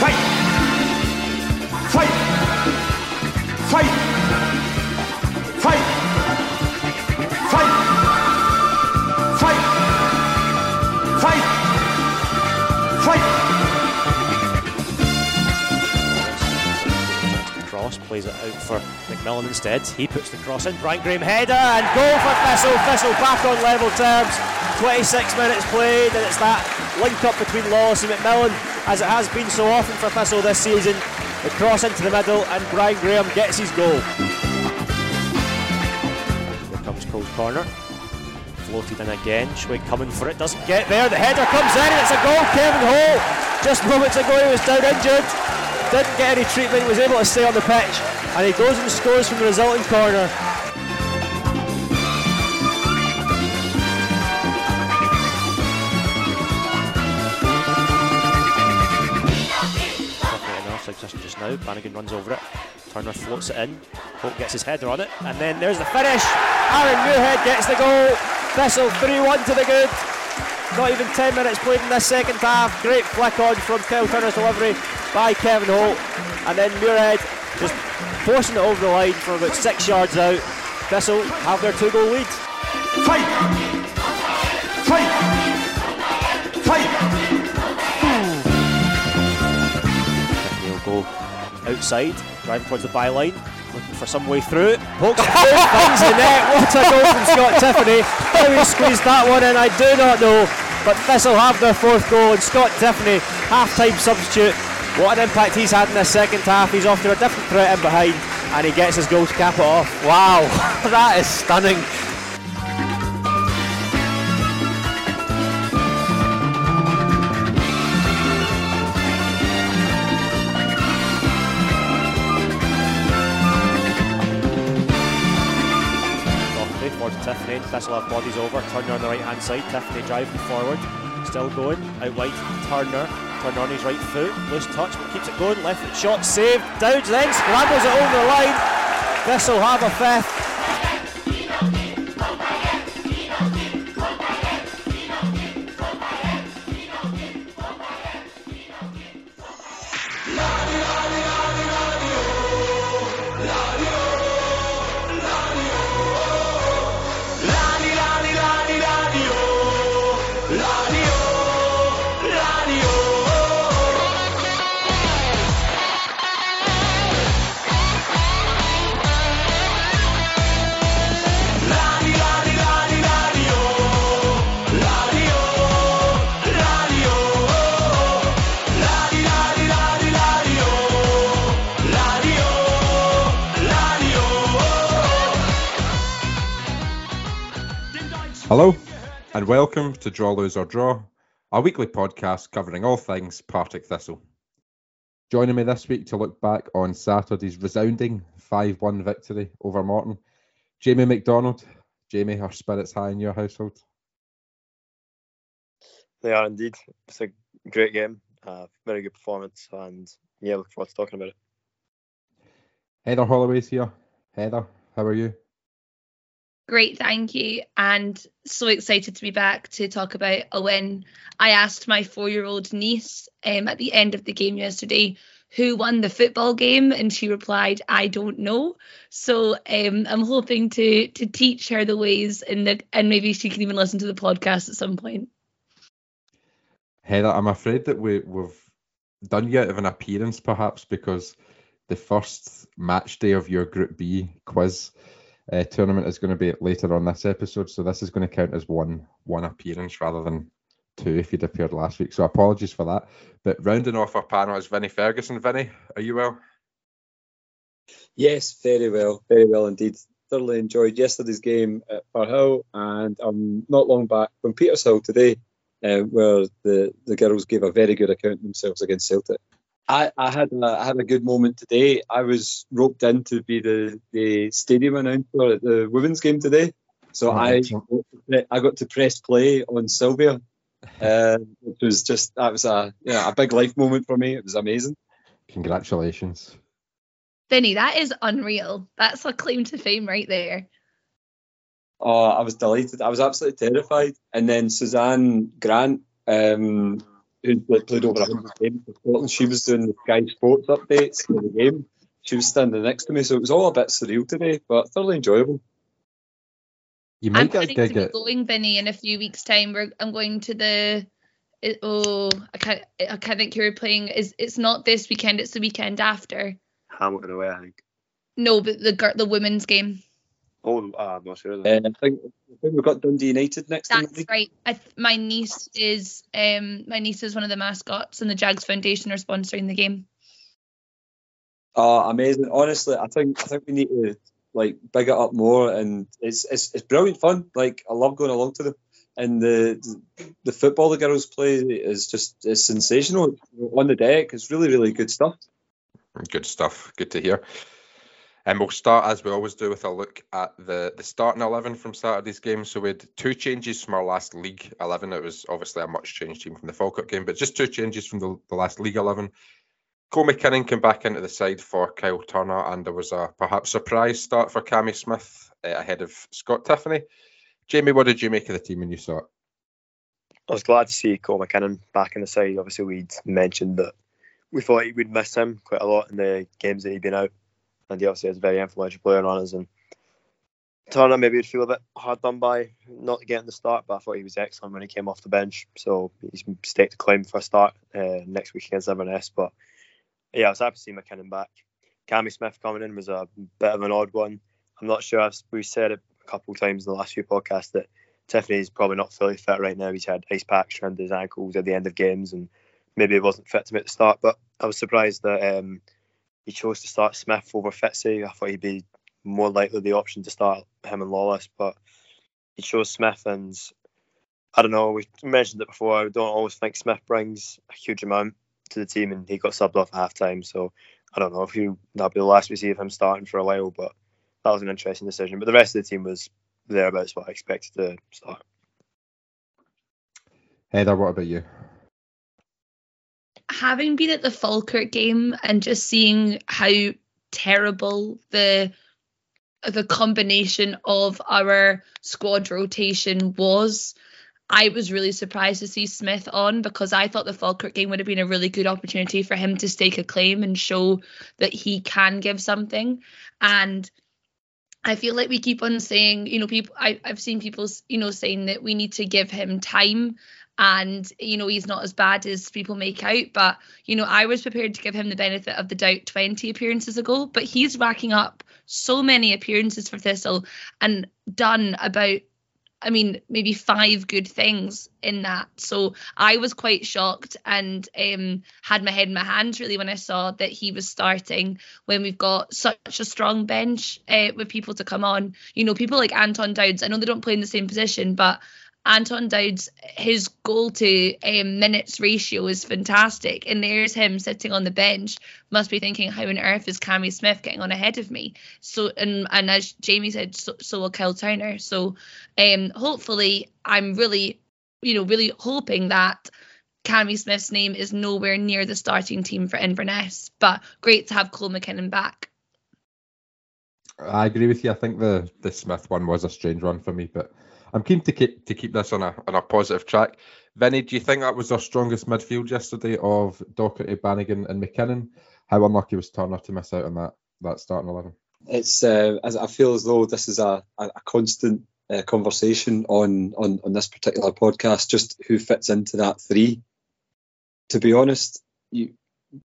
Fight! Fight! Fight! Fight! Fight! Fight! Fight! Fight! Cross plays it out for McMillan instead. He puts the cross in. Brian Graham header and goal for Thistle. Thistle back on level terms. 26 minutes played, and it's that link up between Lawless and McMillan, as it has been so often for Thistle this season. The cross into the middle, and Brian Graham gets his goal. Here comes Cole's corner. Floated in again. Schwig coming for it. Doesn't get there. The header comes in, and it's a goal. Kevin Holt. Just moments ago, he was down injured. Didn't get any treatment. Was able to stay on the pitch, and he goes and scores from the resulting corner. Now, Bannigan runs over it. Turner floats it in. Holt gets his header on it. And then there's the finish. Aaron Muirhead gets the goal. Thistle 3 1 to the good. Not even 10 minutes played in this second half. Great flick on from Kyle Turner's delivery by Kevin Holt. And then Muirhead just forcing it over the line from about six yards out. Thistle have their two goal lead. Fight! Fight! Fight! Outside, driving towards the byline, looking for some way through. Pokes it through, finds the net. What a goal from Scott Tiffany. How he squeezed that one in, I do not know. But Thistle have their fourth goal, and Scott Tiffany, half-time substitute. What an impact he's had in the second half. He's off to a different threat in behind, and he gets his goal to cap it off. Wow, that is stunning. Thistle have bodies over. Turner on the right hand side. Tiffany driving forward. Still going. Out wide. Turner. Turner on his right foot. Loose touch but keeps it going. Left foot shot saved. Dowds then scrambles it over the line. Thistle have a fifth. Hello, and welcome to Draw, Lose or Draw, a weekly podcast covering all things Partick Thistle. Joining me this week to look back on Saturday's resounding 5 1 victory over Morton, Jamie McDonald. Jamie, are spirits high in your household? They are indeed. It's a great game, uh, very good performance, and yeah, look forward to talking about it. Heather Holloway's here. Heather, how are you? Great, thank you. And so excited to be back to talk about a win. I asked my four year old niece um, at the end of the game yesterday who won the football game, and she replied, I don't know. So um, I'm hoping to to teach her the ways and the, and maybe she can even listen to the podcast at some point. Heather, I'm afraid that we, we've done you out of an appearance, perhaps, because the first match day of your Group B quiz uh, tournament is going to be later on this episode, so this is going to count as one one appearance rather than two if you'd appeared last week. So apologies for that. But rounding off our panel is Vinny Ferguson. Vinny, are you well? Yes, very well, very well indeed. Thoroughly enjoyed yesterday's game at Firhill, and I'm not long back from Petershill today, uh, where the, the girls gave a very good account themselves against Celtic. I, I had a, I had a good moment today. I was roped in to be the, the stadium announcer at the women's game today, so Oh, I excellent. I got to press play on Sylvia, uh, which was just that was a yeah a big life moment for me. It was amazing. Congratulations. Vinny, that is unreal. That's a claim to fame right there. Oh, I was delighted. I was absolutely terrified. And then Suzanne Grant, um, who played over 100 games for Scotland, she was doing the Sky Sports updates for the game. She was standing next to me, so it was all a bit surreal today, but thoroughly enjoyable. You I'm might get a planning to be at going, Vinny, in a few weeks' time. We're, I'm going to the. It, oh, I can't. I can't think you're playing. Is it's not this weekend? It's the weekend after. Hamilton away, I think. No, but the the women's game. Oh, uh, I'm not sure. Then. Uh, I think I think we've got Dundee United next. in the That's league. right. I th- my niece is um my niece is one of the mascots, and the Jags Foundation are sponsoring the game. Oh, amazing! Honestly, I think I think we need to like big it up more, and it's it's, it's brilliant fun. Like I love going along to them, and the the football the girls play is just is sensational on the deck. It's really really good stuff. Good stuff. Good to hear. And we'll start as we always do with a look at the the starting eleven from Saturday's game. So we had two changes from our last league eleven. It was obviously a much changed team from the Falkirk game, but just two changes from the, the last league eleven. Cole McKinnon came back into the side for Kyle Turner, and there was a perhaps surprise start for Cammy Smith uh, ahead of Scott Tiffany. Jamie, what did you make of the team when you saw it? I was glad to see Cole McKinnon back in the side. Obviously, we'd mentioned that we thought we'd miss him quite a lot in the games that he'd been out, and he obviously is a very influential player on us. And Turner maybe would feel a bit hard done by not getting the start, but I thought he was excellent when he came off the bench. So he's staked a claim for a start uh, next week against Inverness. But yeah, I was happy to see McKinnon back. Cammy Smith coming in was a bit of an odd one. I'm not sure. I've, we said it a couple of times in the last few podcasts that Tiffany's probably not fully fit right now. He's had ice packs around his ankles at the end of games, and maybe he wasn't fit to make the start. But I was surprised that um, he chose to start Smith over Fitzy. I thought he'd be more likely the option to start him and Lawless, but he chose Smith, and I don't know. We mentioned it before. I don't always think Smith brings a huge amount to the team, and he got subbed off at half time. So I don't know if that'll be the last we see of him starting for a while, but that was an interesting decision. But the rest of the team was thereabouts what I expected to start. Heather, what about you? Having been at the Falkirk game and just seeing how terrible the the combination of our squad rotation was, I was really surprised to see Smith on because I thought the Falkirk game would have been a really good opportunity for him to stake a claim and show that he can give something. And I feel like we keep on saying, you know, people I, I've seen people, you know, saying that we need to give him time and you know he's not as bad as people make out but you know i was prepared to give him the benefit of the doubt 20 appearances ago but he's racking up so many appearances for thistle and done about i mean maybe five good things in that. So i was quite shocked and um had my head in my hands really when i saw that he was starting when we've got such a strong bench uh, with people to come on. You know people like anton dowds i know they don't play in the same position but Anton Dowd's his goal to um, minutes ratio is fantastic, and there's him sitting on the bench. Must be thinking, how on earth is Cammy Smith getting on ahead of me? So, and and as Jamie said, so, so will Kyle Turner. So, um, hopefully, I'm really, you know, really hoping that Cammy Smith's name is nowhere near the starting team for Inverness. But great to have Cole McKinnon back. I agree with you. I think the the Smith one was a strange one for me, but I'm keen to keep to keep this on a on a positive track. Vinny, do you think that was our strongest midfield yesterday of Docherty, Bannigan, and McKinnon? How unlucky was Turner to miss out on that that starting eleven? It's uh, as I feel as though this is a, a, a constant uh, conversation on, on on this particular podcast, just who fits into that three. To be honest, you,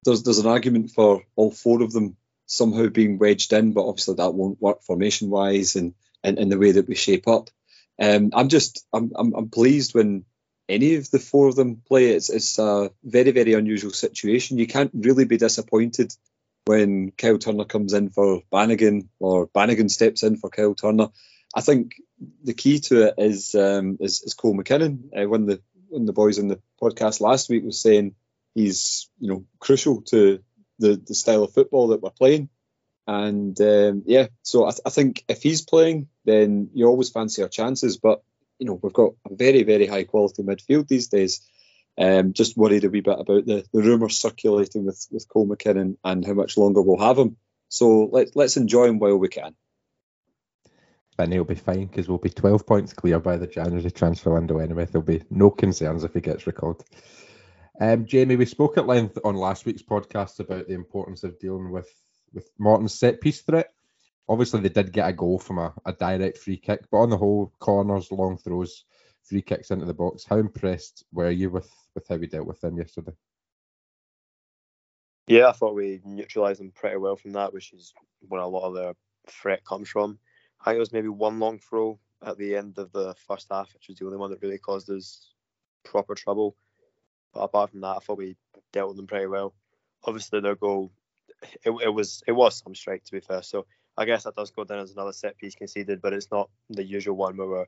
there's there's an argument for all four of them somehow being wedged in, but obviously that won't work formation wise and in, in the way that we shape up. Um, I'm just I'm, I'm I'm pleased when any of the four of them play. It's it's a very very unusual situation. You can't really be disappointed when Kyle Turner comes in for Bannigan or Bannigan steps in for Kyle Turner. I think the key to it is um, is, is Cole McKinnon. Uh, when the when the boys in the podcast last week was saying he's you know crucial to the the style of football that we're playing. And um, yeah, so I, th- I, think if he's playing, then you always fancy our chances. But you know, we've got a very, very high quality midfield these days. Um, just worried a wee bit about the, the rumours circulating with, with Cole McKinnon and how much longer we'll have him. So let, let's enjoy him while we can. Vinny will be fine because we'll be 12 points clear by the January transfer window anyway. There'll be no concerns if he gets recalled. Um, Jamie, we spoke at length on last week's podcast about the importance of dealing with with Morton's set piece threat. Obviously, they did get a goal from a, a direct free kick, but on the whole, corners, long throws, free kicks into the box. How impressed were you with with how we dealt with them yesterday? Yeah, I thought we neutralised them pretty well from that, which is where a lot of their threat comes from. I think it was maybe one long throw at the end of the first half, which was the only one that really caused us proper trouble. But apart from that, I thought we dealt with them pretty well. Obviously, their goal, it, it was it was some strike to be fair. So I guess that does go down as another set piece conceded, but it's not the usual one where we're,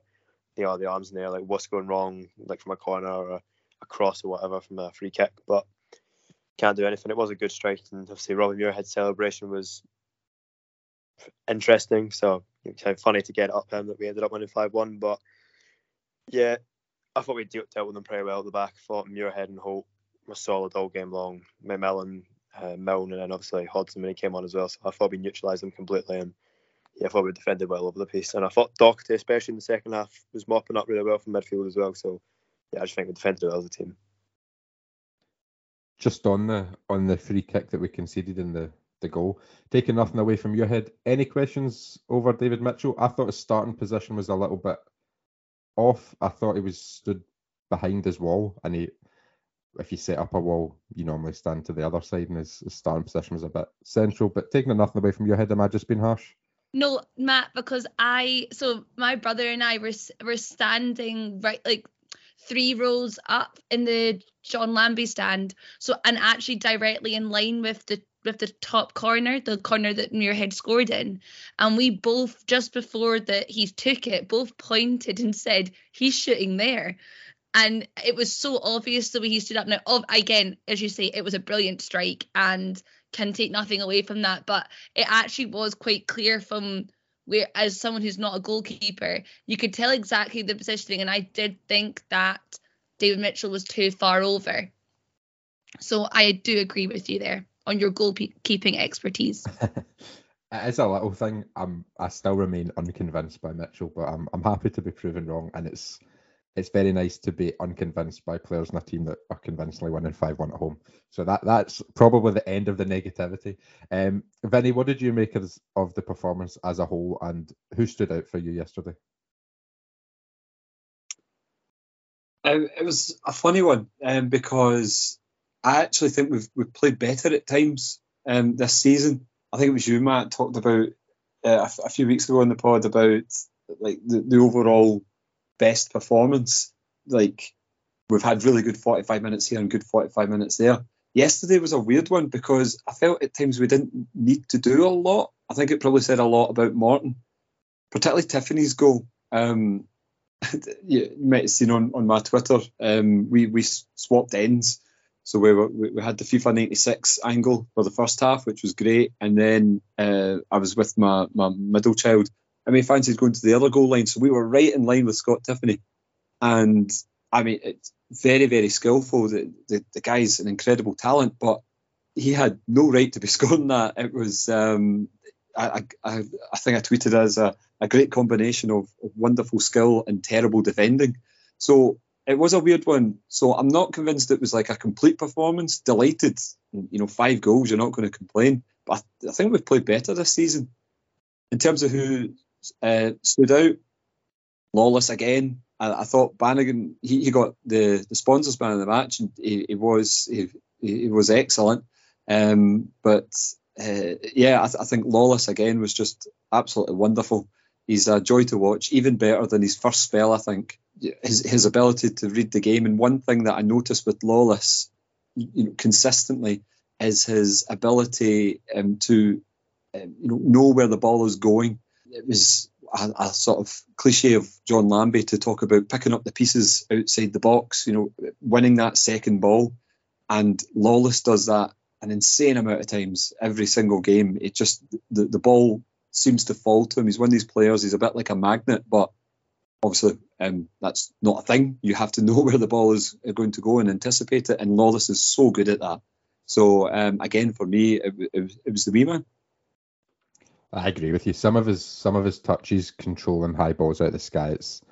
you know, the arms in there, like what's going wrong, like from a corner or a, a cross or whatever from a free kick. But can't do anything. It was a good strike, and obviously Robin Muirhead's celebration was interesting. So it's kind of funny to get up him that we ended up winning five one. But yeah, I thought we dealt, dealt with them pretty well at the back. I thought Muirhead and Holt were solid all game long. McMillan, uh, Milne, and then obviously Hodgson when he came on as well. So I thought we neutralised them completely, and yeah, I thought we defended well over the piece. And I thought Docherty, especially in the second half, was mopping up really well from midfield as well. So yeah, I just think we defended well as a team. Just on the on the free kick that we conceded in the the goal, taking nothing away from Muirhead. Any questions over David Mitchell? I thought his starting position was a little bit off. I thought he was stood behind his wall, and he, if you set up a wall, you normally stand to the other side, and his, his starting position was a bit central. But taking nothing away from Muirhead, am I just being harsh? No, Matt, because I so my brother and I were were standing right like three rows up in the John Lambie stand. So and actually directly in line with the with the top corner, the corner that Muirhead scored in. And we both just before that he took it, both pointed and said, He's shooting there. And it was so obvious the way he stood up. Now, again, as you say, it was a brilliant strike and can take nothing away from that. But it actually was quite clear from where, as someone who's not a goalkeeper, you could tell exactly the positioning. And I did think that David Mitchell was too far over. So I do agree with you there on your goalkeeping expertise. it is a little thing. I'm I still remain unconvinced by Mitchell, but I'm I'm happy to be proven wrong, and it's it's very nice to be unconvinced by players in a team that are convincingly winning five one at home. So that that's probably the end of the negativity. Um, Vinny, what did you make of, of the performance as a whole, and who stood out for you yesterday? Um, it was a funny one um, because I actually think we've we've played better at times um, this season. I think it was you, Matt, talked about uh, a, few weeks ago on the pod about like the, the overall best performance. Like we've had really good 45 minutes here and good 45 minutes there. Yesterday was a weird one because I felt at times we didn't need to do a lot. I think it probably said a lot about Morton, particularly Tiffany's goal. Um, you might have seen on, on my Twitter, um, we, we swapped ends so we, were, we had the FIFA 96 angle for the first half, which was great. And then uh, I was with my, my middle child. I mean, fancied going to the other goal line. So we were right in line with Scott Tiffany. And I mean, it's very, very skillful. The, the, the guy's an incredible talent, but he had no right to be scoring that. It was, um, I, I, I think I tweeted as a, a great combination of, of wonderful skill and terrible defending. So it was a weird one. So I'm not convinced it was like a complete performance. Delighted, you know, five goals, you're not going to complain. But I, think we've played better this season. In terms of who uh, stood out, Lawless again. I, I thought Bannigan, he, he, got the, the sponsors man of the match, and he, he was he, he, was excellent. Um, but uh, yeah, I, th- I think Lawless again was just absolutely wonderful. He's a joy to watch, even better than his first spell, I think his his ability to read the game. And one thing that I noticed with Lawless, you know, consistently is his ability um, to um, you know know where the ball is going. It was a, a, sort of cliche of John Lambie to talk about picking up the pieces outside the box. You know, winning that second ball, and Lawless does that an insane amount of times every single game. It just the, the ball seems to fall to him. He's one of these players. He's a bit like a magnet, but obviously um, that's not a thing. You have to know where the ball is going to go and anticipate it. And Lawless is so good at that. So um, again, for me, it, it, it, was the wee man. I agree with you. Some of his some of his touches, controlling high balls out of the sky, it's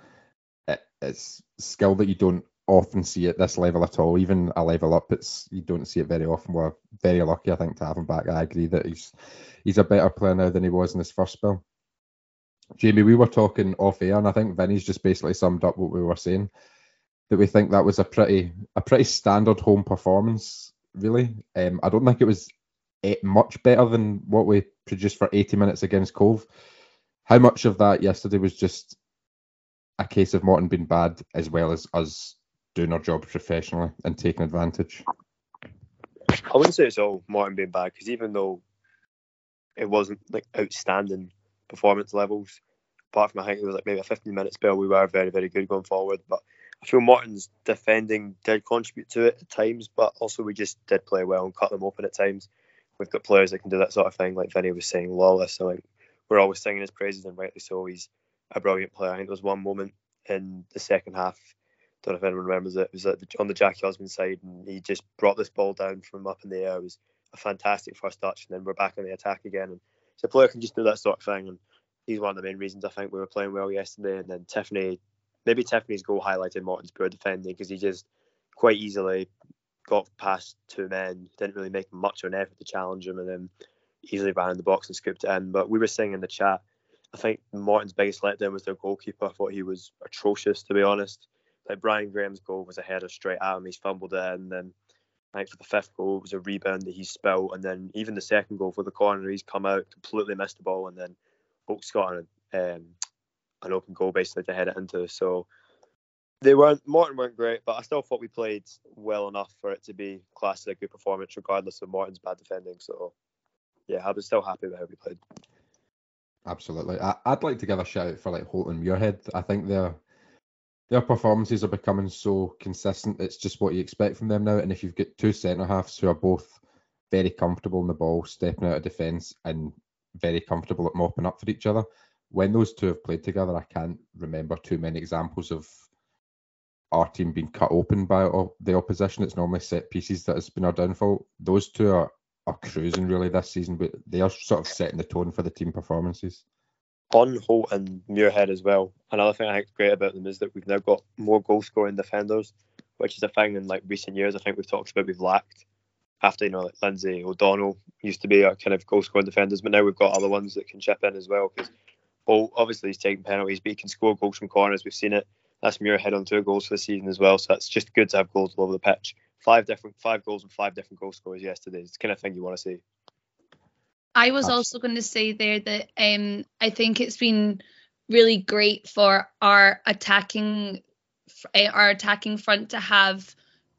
it, it's skill that you don't often see at this level at all. Even a level up, it's you don't see it very often. We're very lucky, I think, to have him back. I agree that he's he's a better player now than he was in his first spell. Jamie, we were talking off air, and I think Vinny's just basically summed up what we were saying. That we think that was a pretty a pretty standard home performance, really. Um, I don't think it was much better than what we produced for 80 minutes against Cove. How much of that yesterday was just a case of Morton being bad, as well as us doing our job professionally and taking advantage? I wouldn't say it's all Morton being bad because even though it wasn't like outstanding performance levels, apart from I think it was like maybe a 15 minute spell, we were very very good going forward. But I feel Morton's defending did contribute to it at times, but also we just did play well and cut them open at times. We've got players that can do that sort of thing, like Vinny was saying, Lawless. So like we're always singing his praises and rightly so. He's a brilliant player. I think there was one moment in the second half don't know if anyone remembers it. It was the, on the Jackie Husband side, and he just brought this ball down from up in the air. It was a fantastic first touch, and then we're back on the attack again. And so a player can just do that sort of thing, and he's one of the main reasons I think we were playing well yesterday. And then Tiffany, maybe Tiffany's goal highlighted Morton's poor defending because he just quite easily got past two men, didn't really make much of an effort to challenge him, and then easily ran in the box and scooped it in. But we were saying in the chat, I think Morton's biggest letdown was their goalkeeper. I thought he was atrocious, to be honest like Brian Graham's goal was a header straight at him. He's fumbled it, and then I think for the fifth goal it was a rebound that he spilled, and then even the second goal for the corner, he's come out completely missed the ball, and then Holt's got an, um, an open goal basically to head it into. So they weren't Morton weren't great, but I still thought we played well enough for it to be classed as a good performance, regardless of Morton's bad defending. So yeah, I was still happy with how we played. Absolutely, I, would like to give a shout out for like Holt and Muirhead. I think they're their performances are becoming so consistent. It's just what you expect from them now. And if you've got two centre halves who are both very comfortable in the ball, stepping out of defence, and very comfortable at mopping up for each other, when those two have played together, I can't remember too many examples of our team being cut open by the opposition. It's normally set pieces that has been our downfall. Those two are, are cruising really this season, but they are sort of setting the tone for the team performances on Holt and Muirhead as well. Another thing I think is great about them is that we've now got more goal scoring defenders, which is a thing in like recent years. I think we've talked about we've lacked after you know like Lindsay O'Donnell used to be our kind of goal scoring defenders, but now we've got other ones that can chip in as well. Because Holt obviously he's taking penalties, but he can score goals from corners. We've seen it. That's Muirhead on two goals for the season as well. So that's just good to have goals all over the pitch. Five different five goals and five different goal scorers yesterday. It's the kind of thing you want to see. I was also going to say there that um, I think it's been really great for our attacking eh, our attacking front to have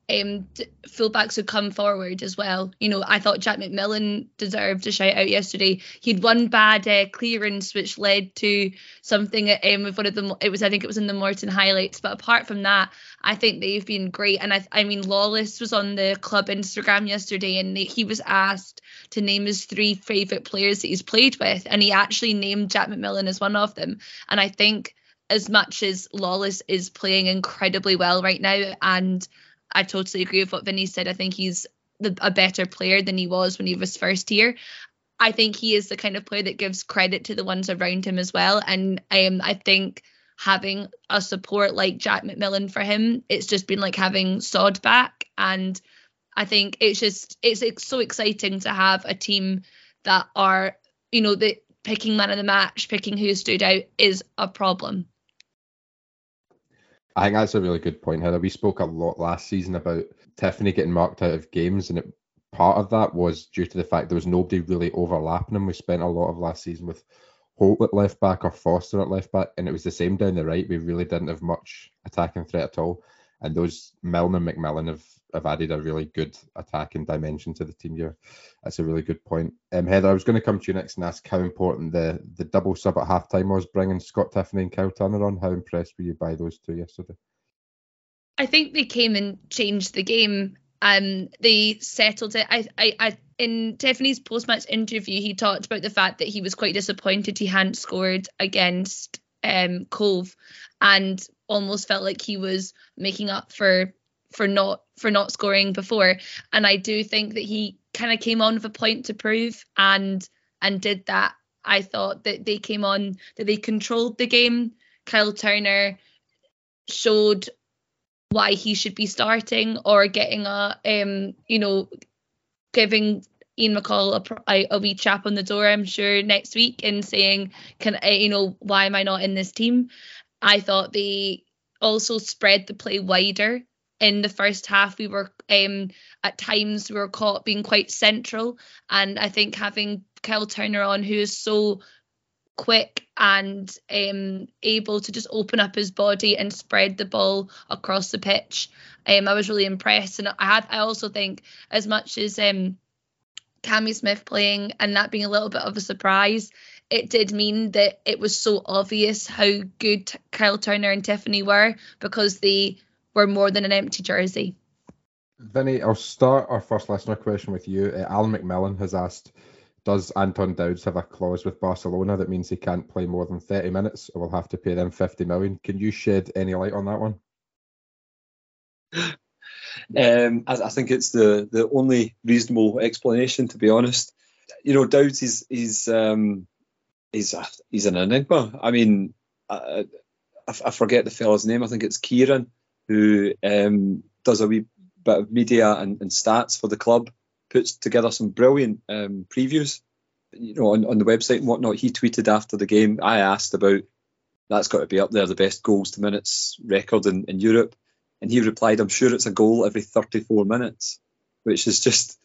um, fullbacks who come forward as well. You know, I thought Jack McMillan deserved a shout out yesterday. He'd one bad uh, clearance which led to something um, with one of them. It was I think it was in the Morton highlights. But apart from that, I think they've been great. And I, I mean, Lawless was on the club Instagram yesterday, and they, he was asked to name his three favourite players that he's played with, and he actually named Jack McMillan as one of them. And I think as much as Lawless is playing incredibly well right now, and I totally agree with what Vinny said. I think he's the, a better player than he was when he was first here. I think he is the kind of player that gives credit to the ones around him as well. And um, I think having a support like Jack McMillan for him, it's just been like having Sod back. And I think it's just it's, it's so exciting to have a team that are, you know, the picking man of the match, picking who stood out is a problem. I think that's a really good point, Heather. We spoke a lot last season about Tiffany getting marked out of games, and it, part of that was due to the fact there was nobody really overlapping him. We spent a lot of last season with Holt at left back or Foster at left back, and it was the same down the right. We really didn't have much attacking threat at all. And those Milne and McMillan have have added a really good attacking dimension to the team here. That's a really good point. Um, Heather, I was going to come to you next and ask how important the the double sub at halftime was bringing Scott Tiffany and Kyle Turner on. How impressed were you by those two yesterday? I think they came and changed the game. Um, they settled it. I, I, I in Tiffany's post-match interview, he talked about the fact that he was quite disappointed he hadn't scored against um, Cove, and almost felt like he was making up for for not for not scoring before. And I do think that he kind of came on with a point to prove and and did that. I thought that they came on that they controlled the game. Kyle Turner showed why he should be starting or getting a um you know giving Ian McCall a, a wee chap on the door I'm sure next week and saying can I you know why am I not in this team I thought they also spread the play wider in the first half we were um at times we were caught being quite central and I think having Kyle Turner on who is so quick and um, able to just open up his body and spread the ball across the pitch. Um, I was really impressed, and I had. I also think as much as um, Cammy Smith playing and that being a little bit of a surprise, it did mean that it was so obvious how good Kyle Turner and Tiffany were because they were more than an empty jersey. Vinny, I'll start our first listener question with you. Uh, Alan McMillan has asked does Anton Dowds have a clause with Barcelona that means he can't play more than 30 minutes or will have to pay them 50 million? Can you shed any light on that one? Um, I, I, think it's the the only reasonable explanation, to be honest. You know, Dowds is he's um, he's a, he's an enigma. I mean, I, I, forget the fella's name. I think it's Kieran who um, does a wee bit of media and, and stats for the club puts together some brilliant um, previews, you know, on, on the website and whatnot. He tweeted after the game. I asked about that's got to be up there, the best goals to minutes record in, in Europe, and he replied, "I'm sure it's a goal every 34 minutes," which is just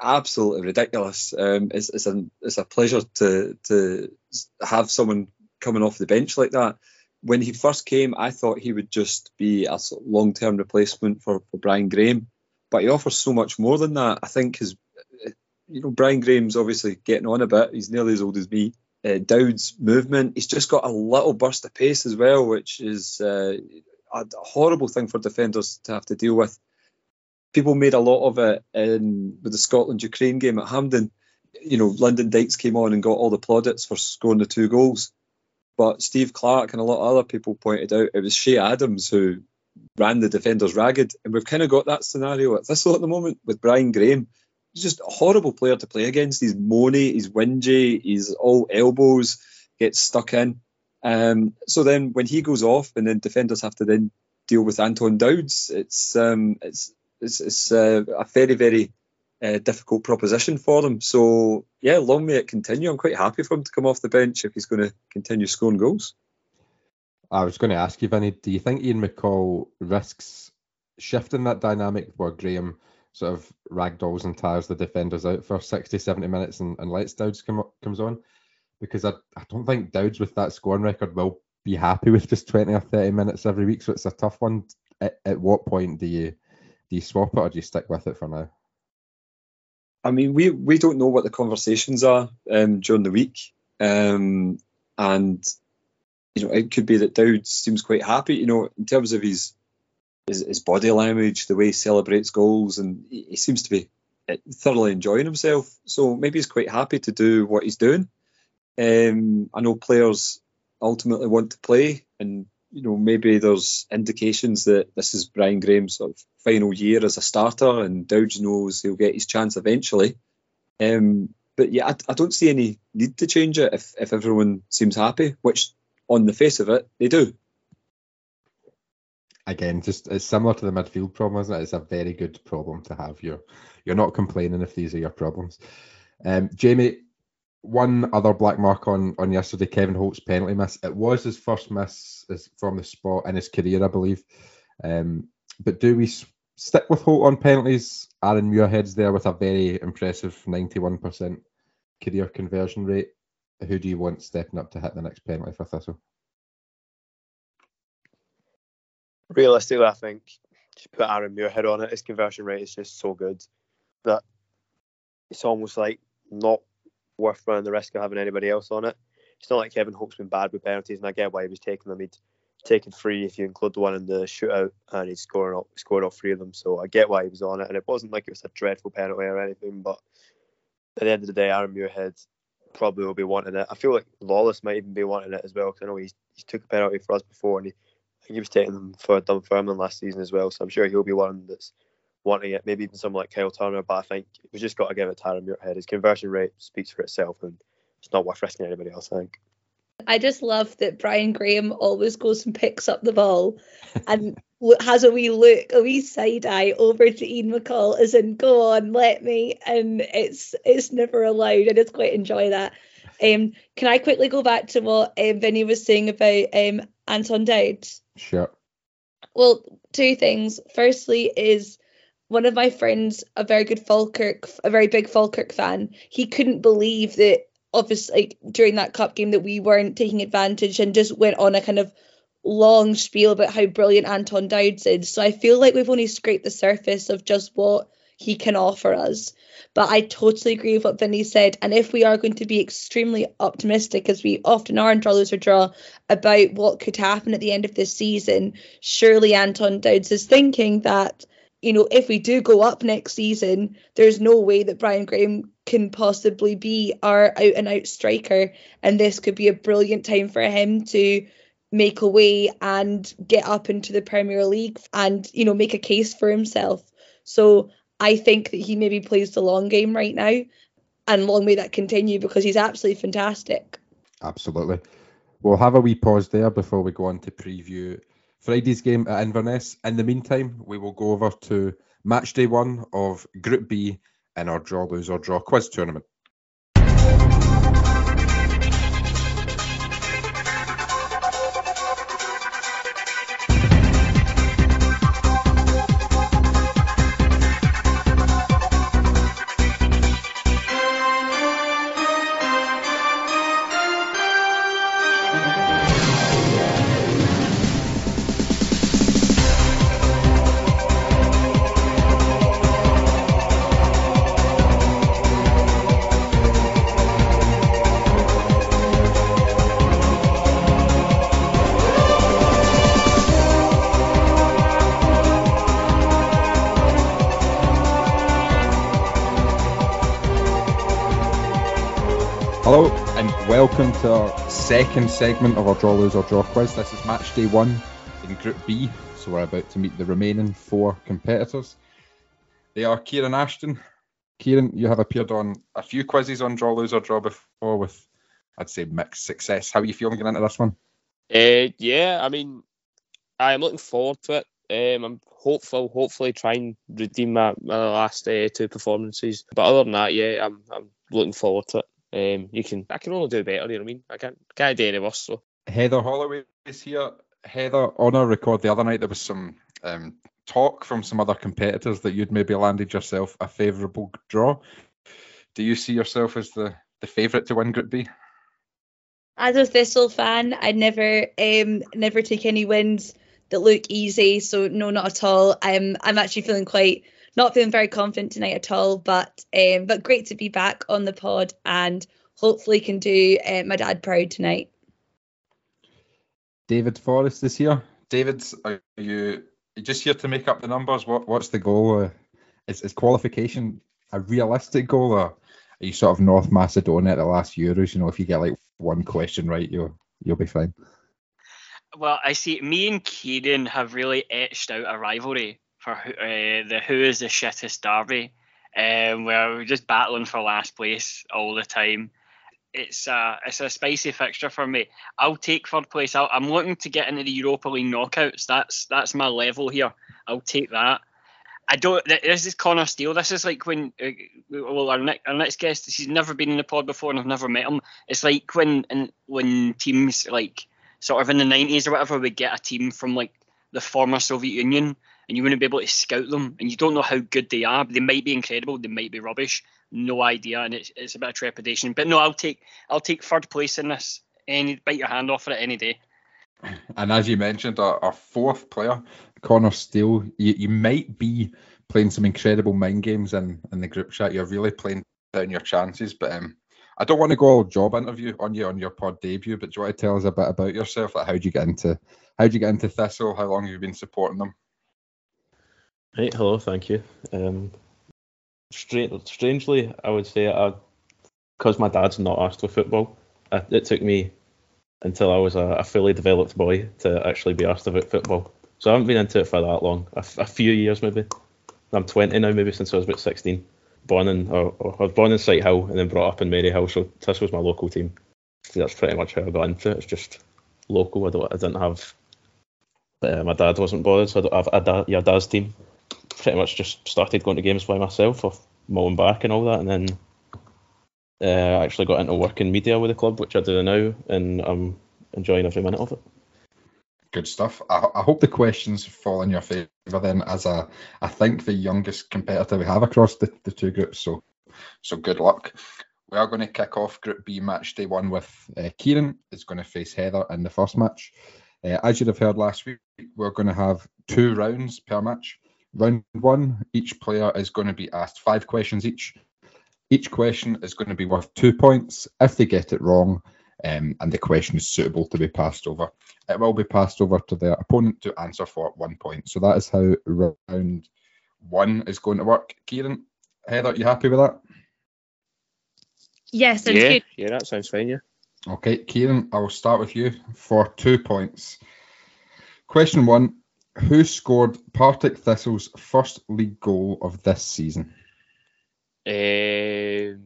absolutely ridiculous. Um, it's, it's, a, it's a pleasure to to have someone coming off the bench like that. When he first came, I thought he would just be a long-term replacement for, for Brian Graham but he offers so much more than that. I think his, you know, Brian Graham's obviously getting on a bit. He's nearly as old as me. Uh, Dowd's movement, he's just got a little burst of pace as well, which is uh, a horrible thing for defenders to have to deal with. People made a lot of it in with the Scotland Ukraine game at Hampden. You know, Lyndon Dykes came on and got all the plaudits for scoring the two goals. But Steve Clarke and a lot of other people pointed out it was Che Adams who ran the defenders ragged. And we've kind of got that scenario at Thistle at the moment with Brian Graham. He's just a horrible player to play against. He's moany, he's whingy, he's all elbows, gets stuck in. Um, so then when he goes off and then defenders have to then deal with Anton Dowds, it's um, it's it's, it's uh, a very very uh, difficult proposition for them. So yeah, long may it continue. I'm quite happy for him to come off the bench if he's going to continue scoring goals. I was going to ask you, Vinny, do you think Ian McCall risks shifting that dynamic where Graham sort of ragdolls and tires the defenders out for 60, 70 minutes and, and lets Dowds come up, comes on? Because I, I don't think Dowds with that scoring record will be happy with just 20 or 30 minutes every week. So it's a tough one. At, at what point do you do you swap it or do you stick with it for now? I mean, we, we don't know what the conversations are um, during the week. Um, and you know, it could be that Dowd seems quite happy, you know, in terms of his his, his body language, the way he celebrates goals, and he, he, seems to be eh, thoroughly enjoying himself. So maybe he's quite happy to do what he's doing. Um, I know players ultimately want to play, and you know maybe there's indications that this is Brian Graham's sort of final year as a starter, and Dowd knows he'll get his chance eventually. Um, but yeah, I, I, don't see any need to change it if, if everyone seems happy, which on the face of it, they do. Again, just it's similar to the midfield problem, isn't it? It's a very good problem to have. You're you're not complaining if these are your problems. Um, Jamie, one other black mark on on yesterday, Kevin Holt's penalty miss. It was his first miss from the spot in his career, I believe. Um, but do we stick with Holt on penalties? Aaron Muirhead's there with a very impressive 91% career conversion rate who do you want stepping up to hit the next penalty for Thistle? Realistically, I think just put Aaron Muirhead on it. His conversion rate is just so good that it's almost like not worth running the risk of having anybody else on it. It's not like Kevin Holt's been bad with penalties, and I get why he was taking them. He'd taken three if you include the one in the shootout, and he'd scored all, scored all three of them. So I get why he was on it, and it wasn't like it was a dreadful penalty or anything. But at the end of the day, Aaron Muirhead probably will be wanting it. I feel like Lawless might even be wanting it as well because I know he's, he took a penalty for us before and he, he was taking them for Dunfermline last season as well. So I'm sure he'll be one that's wanting it. Maybe even someone like Kyle Turner, but I think we've just got to give it to Aaron Muirhead. His conversion rate speaks for itself and it's not worth risking anybody else, I think. I just love that Brian Graham always goes and picks up the ball and has a wee look, a wee side eye over to Ian McCall, as in "Go on, let me," and it's it's never allowed. I just quite enjoy that. Um, can I quickly go back to what um, Vinny was saying about um, Anton Dowd? Sure. Well, two things. Firstly, is one of my friends, a very good Falkirk, a very big Falkirk fan. He couldn't believe that, obviously, like, during that cup game, that we weren't taking advantage, and just went on a kind of long spiel about how brilliant Anton Dowd is. So I feel like we've only scraped the surface of just what he can offer us. But I totally agree with what Vinny said. And if we are going to be extremely optimistic, as we often are in draw lose draw, about what could happen at the end of this season, surely Anton Dowds is thinking that, you know, if we do go up next season, there's no way that Brian Graham can possibly be our out and out striker. And this could be a brilliant time for him to make a way and get up into the Premier League and, you know, make a case for himself. So I think that he maybe plays the long game right now, and long may that continue because he's absolutely fantastic. Absolutely. We'll have a wee pause there before we go on to preview Friday's game at Inverness. In the meantime, we will go over to match day one of Group B in our draw, lose, or draw quiz tournament. Hello and welcome to our second segment of our draw, lose, or draw quiz. This is match day one in Group B, so we're about to meet the remaining four competitors. They are Kieran Ashton. Kieran, you have appeared on a few quizzes on draw, lose, or draw before with, I'd say, mixed success. How are you feeling going into this one? Uh, yeah, I mean, I'm looking forward to it. Um, I'm hopeful, hopefully, try and redeem my, my last uh, two performances. But other than that, yeah, I'm I'm looking forward to it. Um, you can, I can only do better. You know what I mean? I can't can't do any worse. So Heather Holloway is here. Heather, on our record the other night, there was some um, talk from some other competitors that you'd maybe landed yourself a favourable draw. Do you see yourself as the, the favourite to win Group B? As a Thistle fan, I never um never take any wins that look easy. So no, not at all. I'm I'm actually feeling quite not feeling very confident tonight at all. But um but great to be back on the pod and hopefully can do uh, my dad proud tonight. David Forrest is here. David, are you you just here to make up the numbers? What what's the goal? Uh, is, is qualification a realistic goal, or are you sort of North Macedonia at the last Euros? You know, if you get like one question right, you'll you'll be fine. Well, I see. Me and Kieran have really etched out a rivalry for uh, the who is the shittest derby, um, where we're just battling for last place all the time. It's a it's a spicy fixture for me. I'll take third place. i I'm looking to get into the Europa League knockouts. That's that's my level here. I'll take that. I don't. This is Connor Steele. This is like when, uh, well, our, ne- our next guest. He's never been in the pod before, and I've never met him. It's like when, and when teams like sort of in the nineties or whatever, would get a team from like the former Soviet Union, and you wouldn't be able to scout them, and you don't know how good they are. They might be incredible. They might be rubbish. No idea, and it's, it's a bit of trepidation. But no, I'll take I'll take third place in this. Any bite your hand off for it any day. And as you mentioned, our, our fourth player, Connor Steele, you, you might be playing some incredible mind games in, in the group chat. You're really playing down your chances. But um, I don't want to go all job interview on you on your pod debut. But do you want to tell us a bit about yourself? Like how would you get into how would you get into Thistle? How long have you been supporting them? Right, hello, thank you. Um, stra- strangely, I would say, because my dad's not asked for football, I, it took me until I was a, a fully developed boy to actually be asked about football. So I haven't been into it for that long, a, few years maybe. I'm 20 now, maybe since I was about 16. Born in, or, or I was born in Sighthill and then brought up in Maryhill, so this was my local team. So that's pretty much how I got into it. It's just local. I don't. I didn't have. Uh, my dad wasn't bothered, so I don't have a dad, yeah, dad's team. Pretty much just started going to games by myself, off mowing back and all that, and then uh, I actually got into working media with the club, which I do now, and I'm enjoying every minute of it. Good stuff. I, I hope the questions fall in your favour then, as I think the youngest competitor we have across the, the two groups. So so good luck. We are going to kick off Group B match day one with uh, Kieran is going to face Heather in the first match. Uh, as you'd have heard last week, we're going to have two rounds per match. Round one, each player is going to be asked five questions each. Each question is going to be worth two points. If they get it wrong, um, and the question is suitable to be passed over, it will be passed over to their opponent to answer for one point. So that is how round one is going to work. Kieran, Heather, are you happy with that? Yes, yeah, good. yeah, that sounds fine. Yeah. Okay, Kieran, I will start with you for two points. Question one Who scored Partick Thistle's first league goal of this season? Um,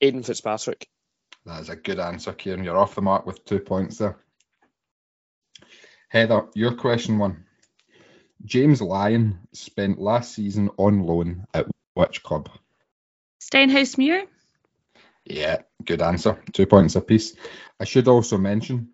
Aidan Fitzpatrick. That is a good answer, Kieran. You're off the mark with two points there. Heather, your question one. James Lyon spent last season on loan at which club? Stenhousemuir. Yeah, good answer. Two points apiece. I should also mention,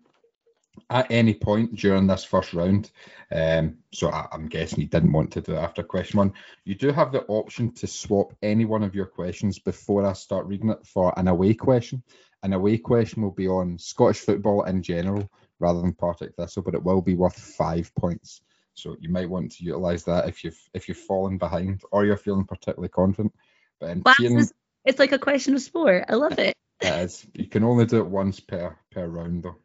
at any point during this first round, um, so I, I'm guessing you didn't want to do it after question one, you do have the option to swap any one of your questions before I start reading it for an away question. An away question will be on Scottish football in general rather than Partick Thistle, but it will be worth five points. So you might want to utilise that if you've if you've fallen behind or you're feeling particularly confident. But Wow, Kieran, it's like a question of sport. I love it. it is. You can only do it once per per round though.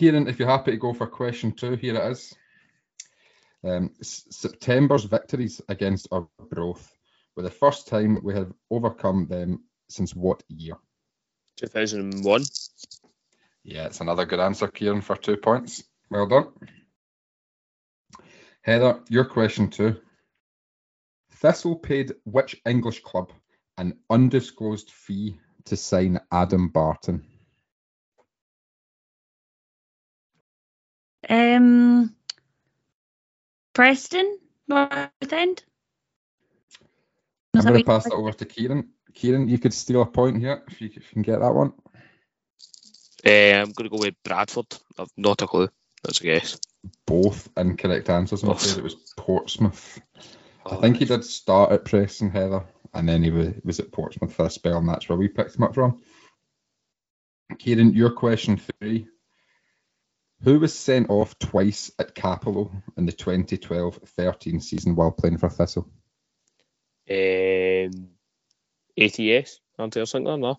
Kieran, if you're happy to go for question two, here it is. Um, September's victories against Arbroath were the first time we have overcome them since what year? 2001. Yeah, it's another good answer, Kieran, for two points. Well done. Heather, your question two. Thistle paid which English club an undisclosed fee to sign Adam Barton? Um, Preston, North End. I'm going to pass that over to Kieran. Kieran, you could steal a point here if you, if you can get that one. Uh, I'm going to go with Bradford. I've not a clue. That's a guess. Both incorrect answers. I'm afraid it was Portsmouth. I Oh, think he did start at Preston, Heather, and then he was, was at Portsmouth for a spell, and that's where we picked him up from. Kieran, your question three. Who was sent off twice at Cappielow in the 2012-13 season while playing for Thistle? Um, ATS, Anti Sinclair, no.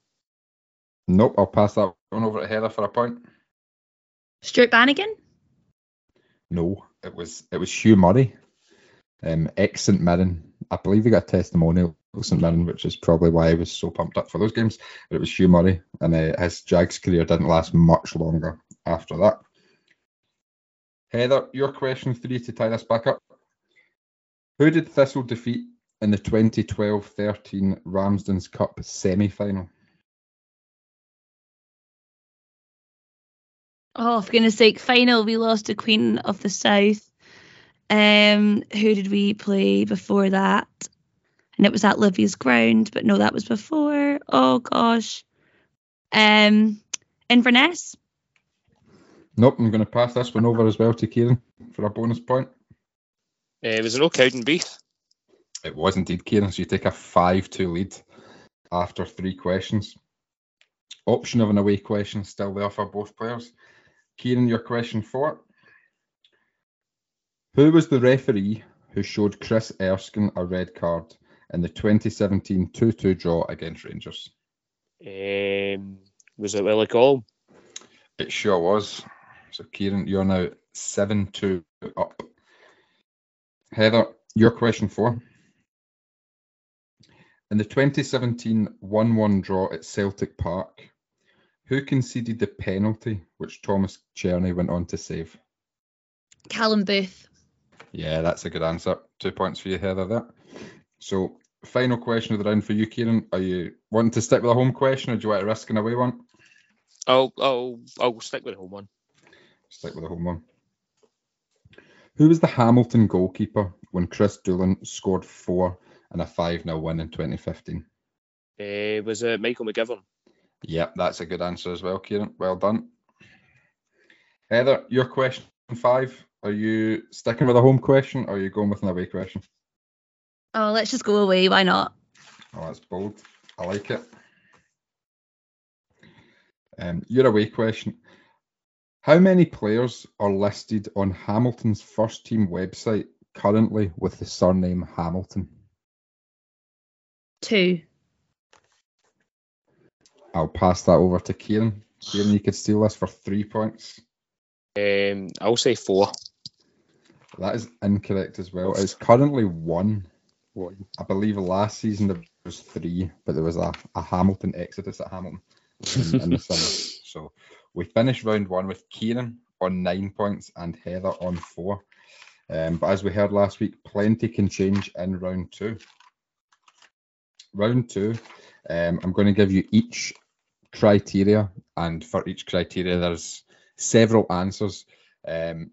Nope, I'll pass that one over to Heather for a point. Stuart Bannigan. No, it was it was Hugh Murray, um, ex St Mirren. I believe he got a testimonial at St Mirren, which is probably why he was so pumped up for those games. But it was Hugh Murray, and uh, his Jags career didn't last much longer after that. Heather, your question three to tie this back up. Who did Thistle defeat in the 2012-13 Ramsden's Cup semi-final? Oh, for goodness sake, final. We lost to Queen of the South. Um, who did we play before that? And it was at Livy's ground, but no, that was before. Oh gosh. Um, Inverness. Nope, I'm going to pass this one over as well to Kieran for a bonus point. Uh, was it no Cowdenbeath? It was indeed, Kieran. So you take a 5 2 lead after three questions. Option of an away question still there for both players. Kieran, your question four. Who was the referee who showed Chris Erskine a red card in the 2017 2 2 draw against Rangers? Um, was it Willie Cole? It sure was. So, Kieran, you're now 7 2 up. Heather, your question four. In the 2017 1 1 draw at Celtic Park, who conceded the penalty which Tomas Cerny went on to save? Callum Booth. Yeah, that's a good answer. Two points for you, Heather, there. So, final question of the round for you, Kieran. Are you wanting to stick with a home question, or do you want to risk an away one? I'll I'll I'll stick with the home one. Stick with the home one. Who was the Hamilton goalkeeper when Chris Doolan scored four in a 5 0 win in 2015? Uh, was it Michael McGovern? Yep, that's a good answer as well, Kieran. Well done. Heather, your question five. Are you sticking with a home question or are you going with an away question? Oh, let's just go away. Why not? Oh, that's bold. I like it. Um, your away question. How many players are listed on Hamilton's first team website currently with the surname Hamilton? Two. I'll pass that over to Kieran. Kieran, you could steal this for three points. Um, I'll say four. That is incorrect as well. It's currently one. One. I believe last season there was three, but there was a, a Hamilton exodus at Hamilton in, in the summer. So we finished round one with Kieran on nine points and Heather on four. Um, but as we heard last week, plenty can change in round two. Round two, um, I'm going to give you each criteria, and for each criteria, there's several answers. Um,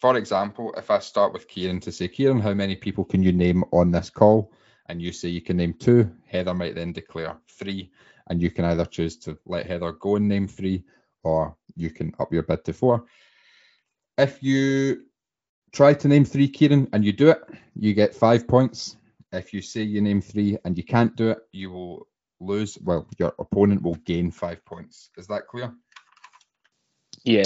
for example, if I start with Kieran to say, Kieran, how many people can you name on this call? And you say you can name two, Heather might then declare three, and you can either choose to let Heather go and name three, or you can up your bid to four. If you try to name three, Kieran, and you do it, you get five points. If you say you name three and you can't do it, you will lose. Well, your opponent will gain five points. Is that clear? Yeah.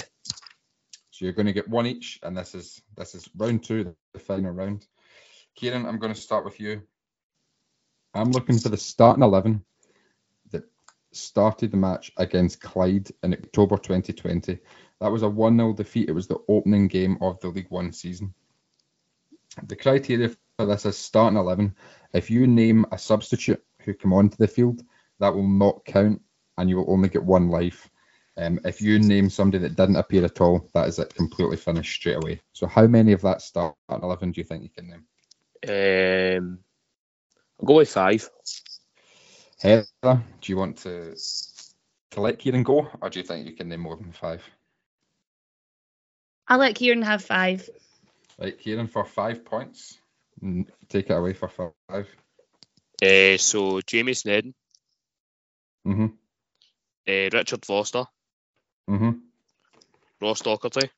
So you're going to get one each, and this is this is round two, the final round. Kieran, I'm going to start with you. I'm looking for the starting eleven started the match against Clyde in October 2020. That was a 1 0 defeat. It was the opening game of the League One season. The criteria for this is starting 11. If you name a substitute who come onto the field, that will not count and you will only get one life. Um, if you name somebody that didn't appear at all, that is it completely finished straight away. So, how many of that starting 11 do you think you can name? Um, I'll go with five. Heather, do you want to, to let Kieran go, or do you think you can name more than five? I'll let Kieran have five. Right, Kieran, for five points, take it away for five. Uh, so Jamie Snedden, Mm-hmm. uh, Richard Foster, Mm-hmm. Ross Docherty,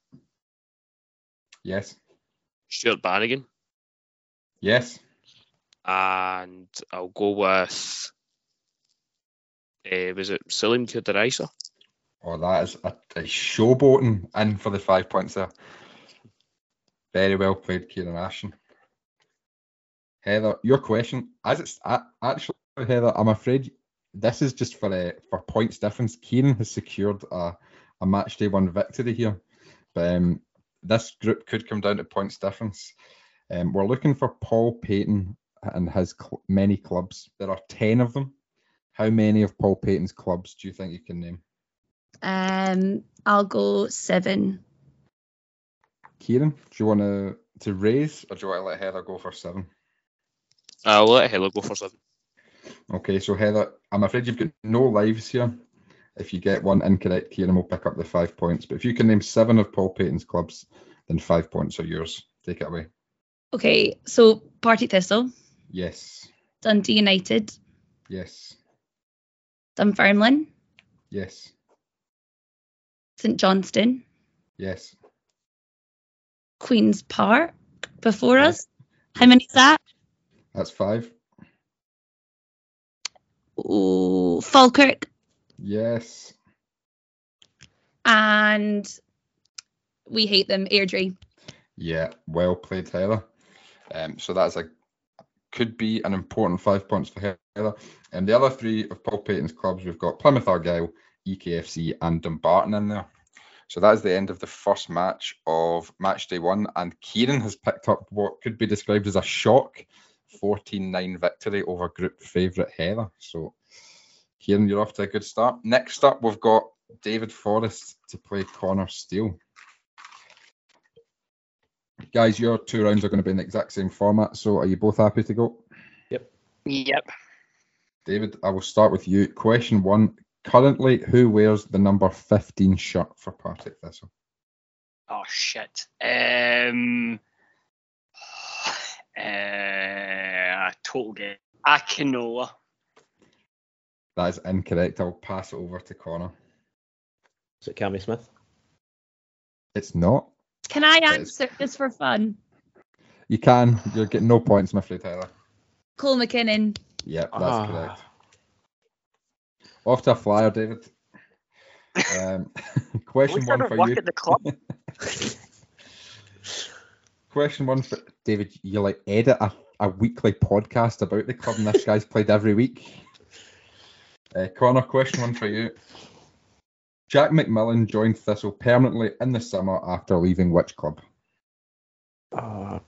Yes. Stuart Bannigan, Yes. and I'll go with uh, was it Salim Kouider-Aissa? Oh, that is a, a showboating in for the five points there. Very well played, Kieran Ashton. Heather, your question, as it's actually, Heather, I'm afraid this is just for uh, for points difference. Kieran has secured a, a match day one victory here, but um, this group could come down to points difference. Um, we're looking for Paul Paton and his cl- many clubs. There are ten of them. How many of Paul Paton's clubs do you think you can name? Um, I'll go seven. Kieran, do you want to to raise or do you want to let Heather go for seven? I'll let Heather go for seven. Okay, so Heather, I'm afraid you've got no lives here. If you get one incorrect, Kieran will pick up the five points. But if you can name seven of Paul Paton's clubs, then five points are yours. Take it away. Okay, so Partick Thistle, Yes, Dundee United, yes, Dunfermline, yes, St Johnstone, yes. Queen's Park before Yes. us. How many is that? That's five. Oh, Falkirk Yes. and we hate them, Airdrie. Yeah, well played, Taylor. Um, so that's a could be an important five points for Heather. And the other three of Paul Paton's clubs, we've got Plymouth Argyle, EKFC, and Dumbarton in there. So that is the end of the first match of match day one. And Kieran has picked up what could be described as a shock 14 9 victory over group favourite Heather. So, Kieran, you're off to a good start. Next up, we've got David Forrest to play Connor Steele. Guys, your two rounds are going to be in the exact same format, so are you both happy to go? Yep. Yep. David, I will start with you. Question one. Currently, who wears the number 15 shirt for Partick Thistle? Oh shit. Um. Uh, total game. Akinola. That is incorrect. I'll pass it over to Connor. Is it Cammy Smith? It's not. Can I answer this for fun? You can. You're getting no points, I'm afraid, Tyler. Cole McKinnon. Yep, that's Ah. correct. Off to a flyer, David. Um, question At least I one for work you. at the club. Question one for David. You like edit a, a weekly podcast about the club, and this guy's played every week. Uh, Connor, question one for you. Jack McMillan joined Thistle permanently in the summer after leaving which club? Uh,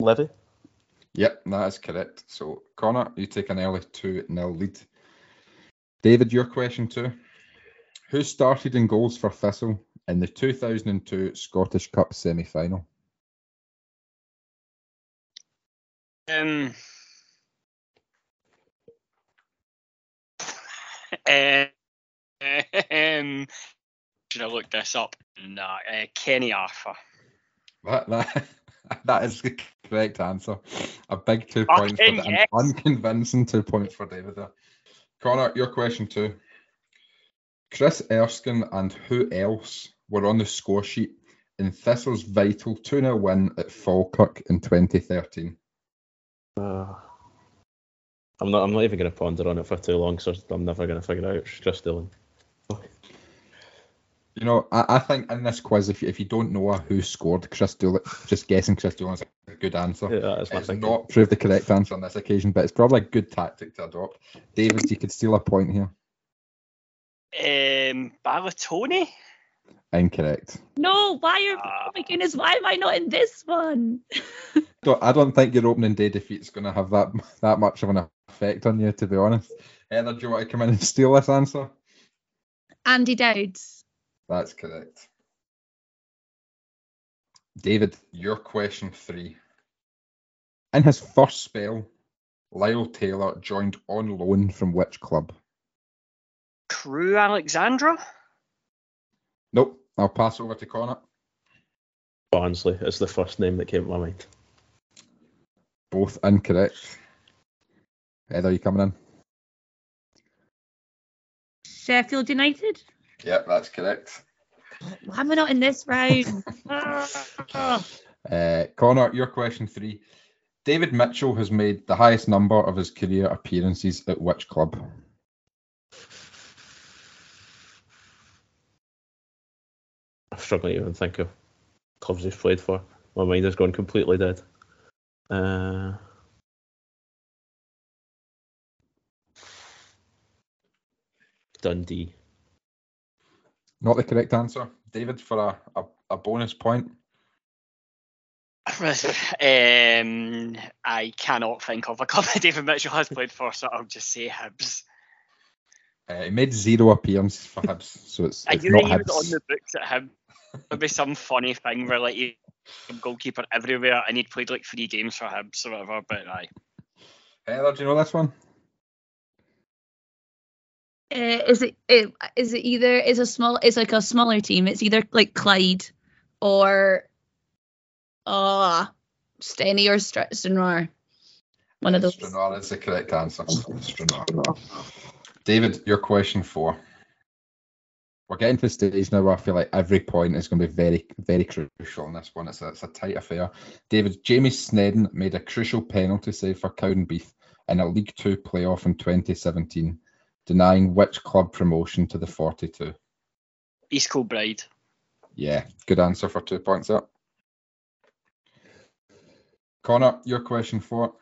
Livi? Yep, that is correct. So, Connor, you take an early 2 0 lead. David, your question too. Who started in goals for Thistle in the 2002 Scottish Cup semi final? Um. uh, um. Should I look this up? No, Uh, Kenny Arthur. That, that, that is the correct answer. A big two points for Fucking the yes. unconvincing two points for David there. Connor, your question two. Chris Erskine and who else were on the score sheet in Thistle's vital 2 0 win at Falkirk in 2013? Uh, I'm not. I'm not even going to ponder on it for too long, so I'm never going to figure it out. It's just Doolan. You know, I, I think in this quiz, if you, if you don't know who scored Chris Doolan, just guessing Chris Doolan is a good answer. Yeah, that's It's thinking. not proved the correct answer on this occasion, but it's probably a good tactic to adopt. David, you could steal a point here. Um. Balatoni. Incorrect. No, why are oh my goodness, why am I not in this one? Don't, I don't think your opening day defeat's going to have that that much of an effect on you, to be honest. Heather, do you want to come in and steal this answer? Andy Dowds. That's correct. David, your question three. In his first spell, Lyle Taylor joined on loan from which club? Crewe Alexandra. Nope. I'll pass over to Connor. Barnsley is the first name that came to my mind. Both incorrect. Heather, you coming in? Sheffield United. Yep, that's correct. Why am I not in this round? Ah. Uh, Connor, your question three. David Mitchell has made the highest number of his career appearances at which club? I'm struggling to even think of clubs he's played for. My mind has gone completely dead. Uh, Dundee. Not the correct answer. David, for a, a, a bonus point. um, I cannot think of a club that David Mitchell has played for, so I'll just say Hibs. Uh, he made zero appearances for Hibs, so it's, I it's knew not that he was on the books at Hibs. There'd be some funny thing where like he goalkeeper everywhere, and he'd played like three games for Hibs or whatever. But I. Heather, do you know this one? Uh, is it, it is it either is a small it's like a smaller team. It's either like Clyde or uh Steny or Stranraer. One of those. Stranraer is the correct answer. Stranraer. David, your question four. We're getting to the stage now where I feel like every point is going to be very, very crucial in this one. It's a, it's a tight affair. David, Jamie Snedden made a crucial penalty save for Cowdenbeath in a League Two playoff in 2017, denying which club promotion to the 42. East Kilbride. Yeah, good answer for two points up. Connor, your question four.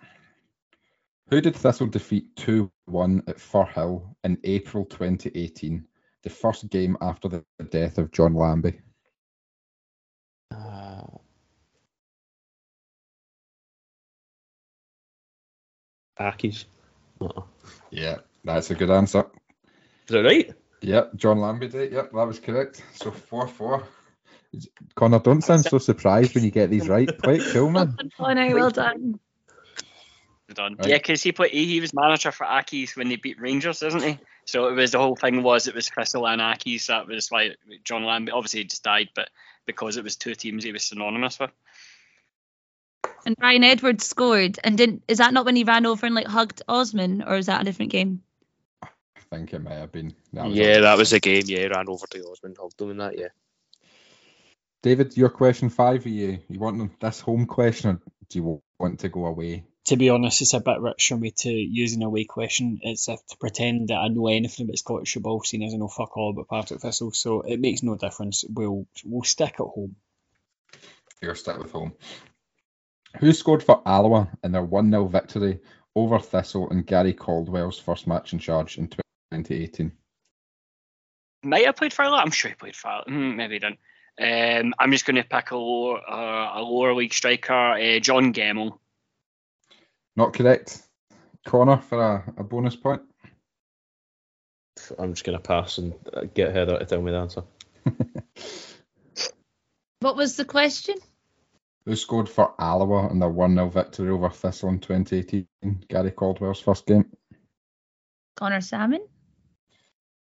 Who did Thistle defeat 2 1 at Firhill in April 2018, the first game after the death of John Lambie? Uh, Accies. Uh-uh. Yeah, that's a good answer. Is that right? Yep, John Lambie did. Eh? Yep, that was correct. So 4 4. Connor, don't sound so surprised when you get these right. Quite cool, man. Oh, Connor, well done. Well done. Right. Yeah, because he put he, he was manager for Accies when they beat Rangers, isn't he? So it was the whole thing was it was Thistle and Accies. That was like John Lambie. Obviously, he just died, but because it was two teams, he was synonymous with. And Ryan Edwards scored. And didn't is that not when he ran over and like hugged Osman, or is that a different game? I think it may have been. That yeah, all. that was a game. Yeah, ran over to Osman, hugged him and that. Yeah. David, your question five. Are you you want this home question, or do you want to go away? To be honest, it's a bit rich for me to use an away question. It's if to pretend that I know anything about Scottish football, seeing as I know fuck all about Partick Thistle, so it makes no difference. We'll we'll stick at home. You're stuck with home. Who scored for Alloa in their 1 0 victory over Thistle in Gary Caldwell's first match in charge in 2018? Might have played for Alloa. I'm sure he played for Alloa. Hmm, maybe he didn't. Um, I'm just going to pick a lower, uh, a lower league striker, uh, John Gemmell. Not correct. Connor for a, a bonus point. I'm just gonna pass and uh, get Heather to tell me the answer. What was the question? Who scored for Alloa in their 1 0 victory over Thistle in 2018? Gary Caldwell's first game. Connor Salmon.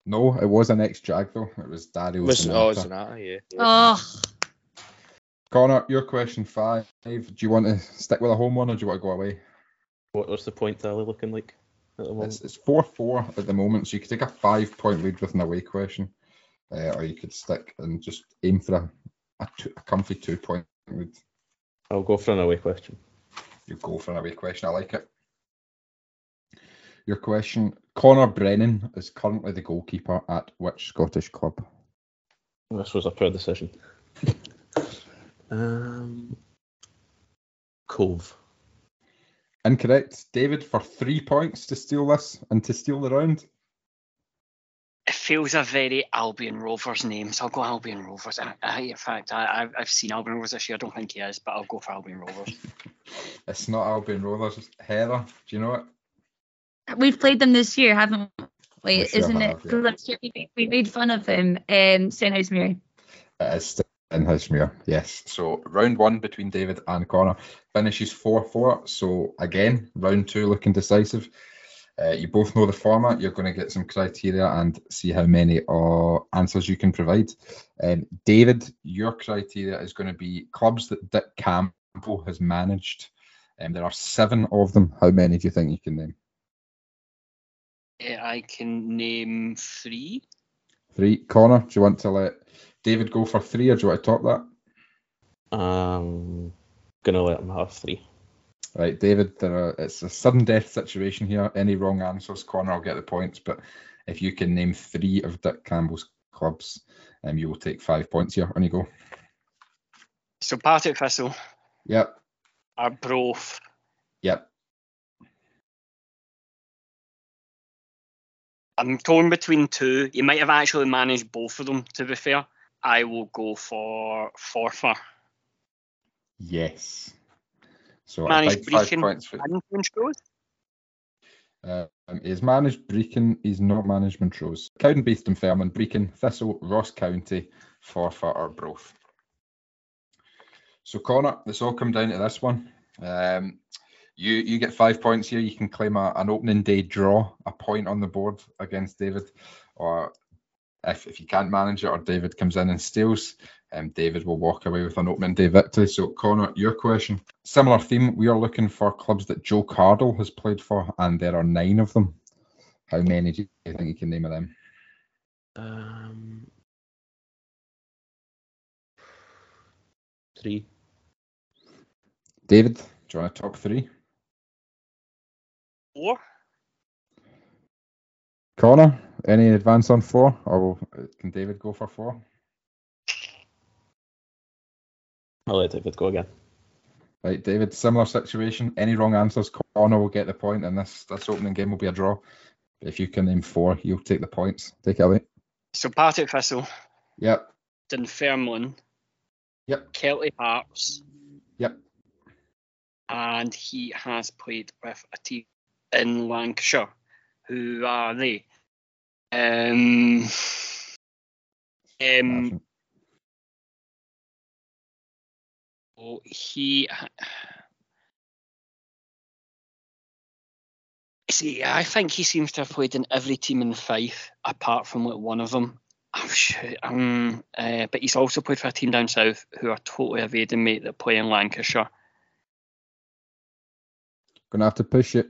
No, it was an ex Jag though. It was Dario Was, oh, Zanatta. Zanatta, yeah. yeah. Oh, Connor, your question five. Do you want to stick with a home one or do you want to go away? What, what's the point tally looking like at the moment? It's, it's 4 4 at the moment, so you could take a five point lead with an away question, uh, or you could stick and just aim for a, a, two, a comfy two point lead. I'll go for an away question. You go for an away question, I like it. Your question Connor Brennan is currently the goalkeeper at which Scottish club? This was a poor decision. um, Cove. Incorrect. David for three points to steal this and to steal the round. It feels a very Albion Rovers name, so I'll go Albion Rovers. I, I, in fact, I, I've, I've seen Albion Rovers this year. I don't think he is, but I'll go for Albion Rovers. It's not Albion Rovers. It's Heather, do you know it? We've played them this year, haven't we? We sure Isn't have, it? yeah. Because last year we, we made fun of him, um, Stenhousemuir. It is Stenhousemuir, yes. So round one between David and Connor finishes 4 4. So again, round two looking decisive. Uh, you both know the format. You're going to get some criteria and see how many uh, answers you can provide. Um, David, your criteria is going to be clubs that Dick Campbell has managed. Um, there are seven of them. How many do you think you can name? Uh, I can name three. Three. Connor, do you want to let David go for three or do you want to top that? Um, gonna let him have three. Right, David, there are, it's a sudden death situation here. Any wrong answers, Connor will get the points. But if you can name three of Dick Campbell's clubs, um, you will take five points here. On you go. So Partick Thistle, Yep, Arbroath, yep. I'm torn between two. You might have actually managed both of them, to be fair. I will go for Forfar. Yes. So Managed points for and Montrose. uh, um, he's managed Brechin, he's not managed Montrose. Cowden, and Fairman, Brechin, Thistle, Ross County, Forfar Arbroath. So Connor, this all come down to this one. Um, you you get five points here. You can claim a, an opening day draw, a point on the board against David, or if, if you can't manage it, or David comes in and steals, um, David will walk away with an opening day victory. So Connor, your question, similar theme. We are looking for clubs that Joe Cardle has played for, and there are nine of them. How many do you think you can name of them? Um, three. David, do you want a top three? Four. Connor, any advance on four, or can David go for four? I'll let David go again. Right, David, similar situation. Any wrong answers, Connor will get the point, and this this opening game will be a draw. If you can name four, you'll take the points. Take it away. So Partick Thistle, Yep, Dunfermline, yep, Kelty Hearts, yep. and he has played with a team in Lancashire. Who are they? Um, um, he. See, I think he seems to have played in every team in the Fife apart from like one of them. Oh, shit. Um, uh, but he's also played for a team down south who are totally evading me that play in Lancashire. Gonna have to push it.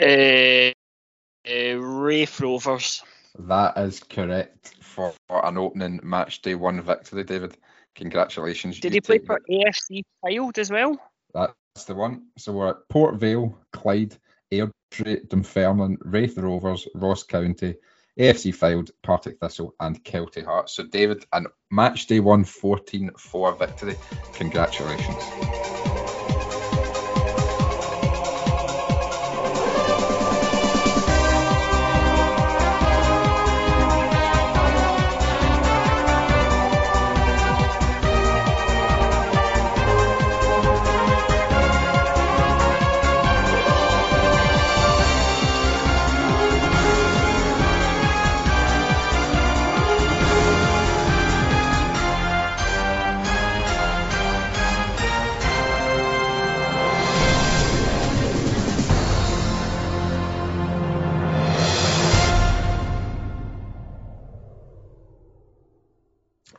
Uh, uh, Raith Rovers. That is correct for an opening match day one victory, David. Congratulations. Did You he play for AFC Fylde as well? That's the one. So we're at Port Vale, Clyde, Airdrie, Dunfermline, Raith Rovers, Ross County, AFC Fylde, Partick Thistle, and Kelty Hearts. So, David, and match day one 14 4 victory. Congratulations.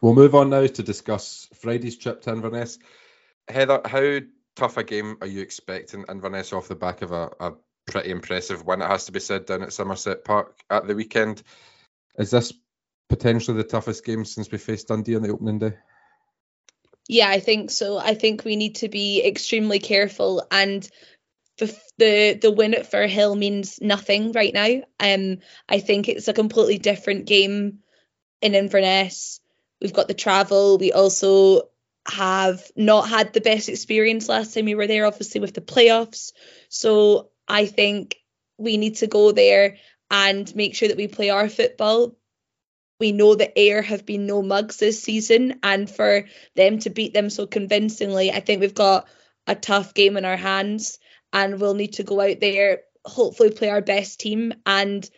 We'll move on now to discuss Friday's trip to Inverness. Heather, how tough a game are you expecting Inverness off the back of a, a pretty impressive win, it has to be said, down at Somerset Park at the weekend? Is this potentially the toughest game since we faced Dundee on the opening day? Yeah, I think so. I think we need to be extremely careful and the the the win at Firhill means nothing right now. Um I think it's a completely different game in Inverness. We've got the travel. We also have not had the best experience last time we were there, obviously with the playoffs. So I think we need to go there and make sure that we play our football. We know that Ayr have been no mugs this season, and for them to beat them so convincingly, I think we've got a tough game in our hands, and we'll need to go out there, hopefully play our best team, and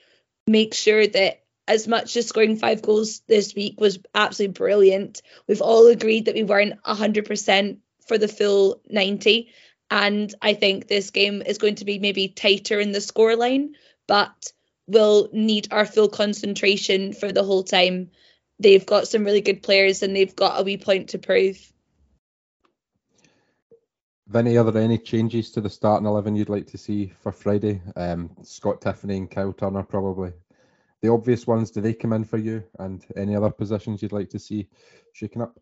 make sure that as much as scoring five goals this week was absolutely brilliant, we've all agreed that we weren't 100% for the full 90. And I think this game is going to be maybe tighter in the scoreline, but we'll need our full concentration for the whole time. They've got some really good players and they've got a wee point to prove. Vinny, are there any changes to the starting 11 you'd like to see for Friday? Um, Scott Tiffany and Kyle Turner, probably the obvious ones. Do they come in for you? And any other positions you'd like to see shaken up?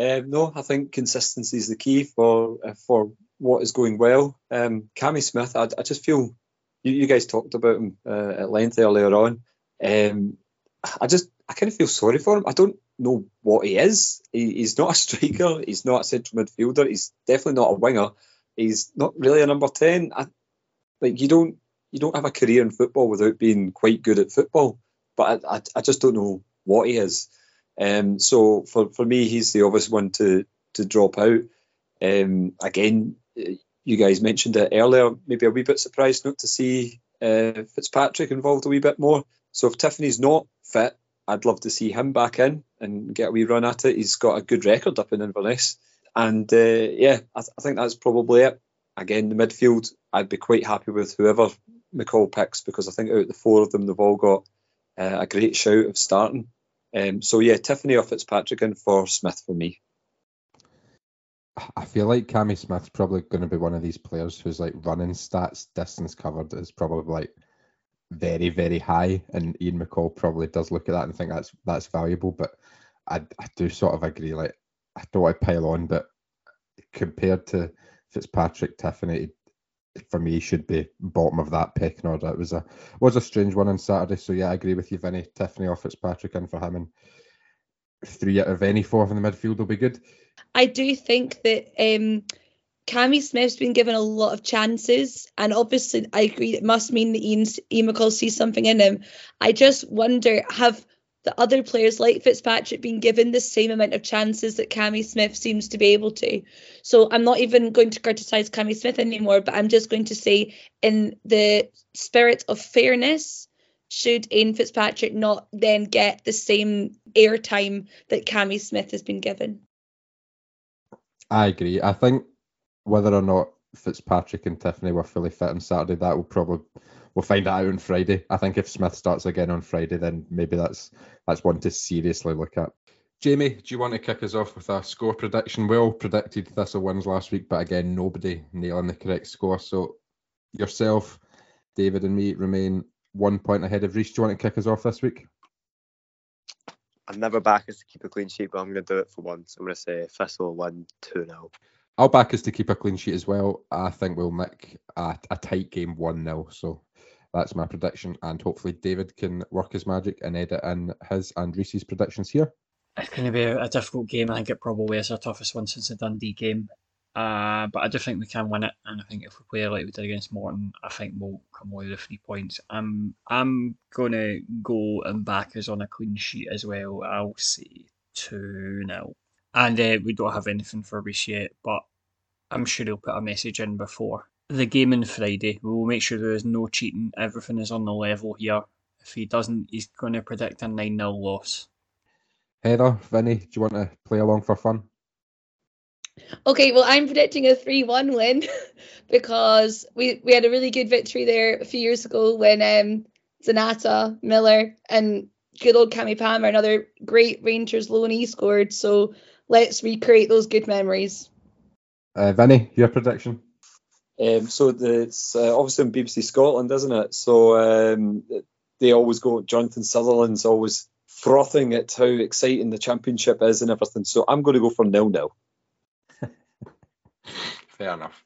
Um, no, I think consistency is the key for uh, for what is going well. Um, Cammy Smith, I, I just feel you, you guys talked about him uh, at length earlier on. Um, I just I kind of feel sorry for him. I don't know what he is. He, he's not a striker. He's not a central midfielder. He's definitely not a winger. He's not really a number ten. I, like you don't you don't have a career in football without being quite good at football. But I, I, I just don't know what he is. Um, so for, for me, he's the obvious one to to drop out. Um, again, you guys mentioned it earlier. Maybe a wee bit surprised not to see uh, Fitzpatrick involved a wee bit more. So if Tiffany's not fit, I'd love to see him back in and get a wee run at it. He's got a good record up in Inverness, and uh, yeah, I, th- I think that's probably it. Again, the midfield, I'd be quite happy with whoever McCall picks because I think out of the four of them, they've all got uh, a great shout of starting. Um, so yeah, Tiffany or Fitzpatrick in for Smith for me. I feel like Cammy Smith's probably going to be one of these players who's like running stats, distance covered is probably like very, very high, and Ian McCall probably does look at that and think that's that's valuable. But I, I do sort of agree. Like I don't want to pile on, but compared to Fitzpatrick, Tiffany, for me should be bottom of that pecking order. It was a was a strange one on Saturday. So yeah, I agree with you, Vinny. Tiffany or Fitzpatrick in for him, and three out of any four in the midfield will be good. I do think that um, Cammy Smith's been given a lot of chances, and obviously I agree it must mean that Ian, Ian McCall sees something in him. I just wonder have the other players like Fitzpatrick being given the same amount of chances that Cammy Smith seems to be able to. So I'm not even going to criticise Cammy Smith anymore, but I'm just going to say, in the spirit of fairness, should Ian Fitzpatrick not then get the same airtime that Cammy Smith has been given? I agree. I think whether or not Fitzpatrick and Tiffany were fully fit on Saturday, that would probably we'll find that out on Friday. I think if Smith starts again on Friday, then maybe that's that's one to seriously look at. Jamie, do you want to kick us off with a score prediction? We all predicted Thistle wins last week, but again, nobody nailing the correct score. So yourself, David, and me remain one point ahead of Reese. Do you want to kick us off this week? I've never back us to keep a clean sheet, but I'm going to do it for once. I'm going to say Thistle win 2 0. I'll back us to keep a clean sheet as well. I think we'll make a, a tight game 1 0. So that's my prediction. And hopefully, David can work his magic and edit in his and Reese's predictions here. It's going to be a, difficult game. I think it probably is our toughest one since the Dundee game. Uh, but I do think we can win it, and I think if we play like we did against Morton, I think we'll come away with three points. I'm I'm gonna go and back us on a clean sheet as well. I'll say two 0 and uh, we don't have anything for Reece yet, but I'm sure he'll put a message in before the game on Friday. We will make sure there is no cheating. Everything is on the level here. If he doesn't, he's going to predict a 9 0 loss. Heather, Vinny, do you want to play along for fun? Okay, well, I'm predicting a 3 1 win because we, we had a really good victory there a few years ago when um, Zanatta, Miller, and good old Cammy Palmer, another great Rangers loanee, scored. So let's recreate those good memories. Uh, Vinny, your prediction? Um, so the, it's uh, obviously on BBC Scotland, isn't it? So um, they always go. Jonathan Sutherland's always frothing at how exciting the championship is and everything. So I'm going to go for nil nil. Fair enough.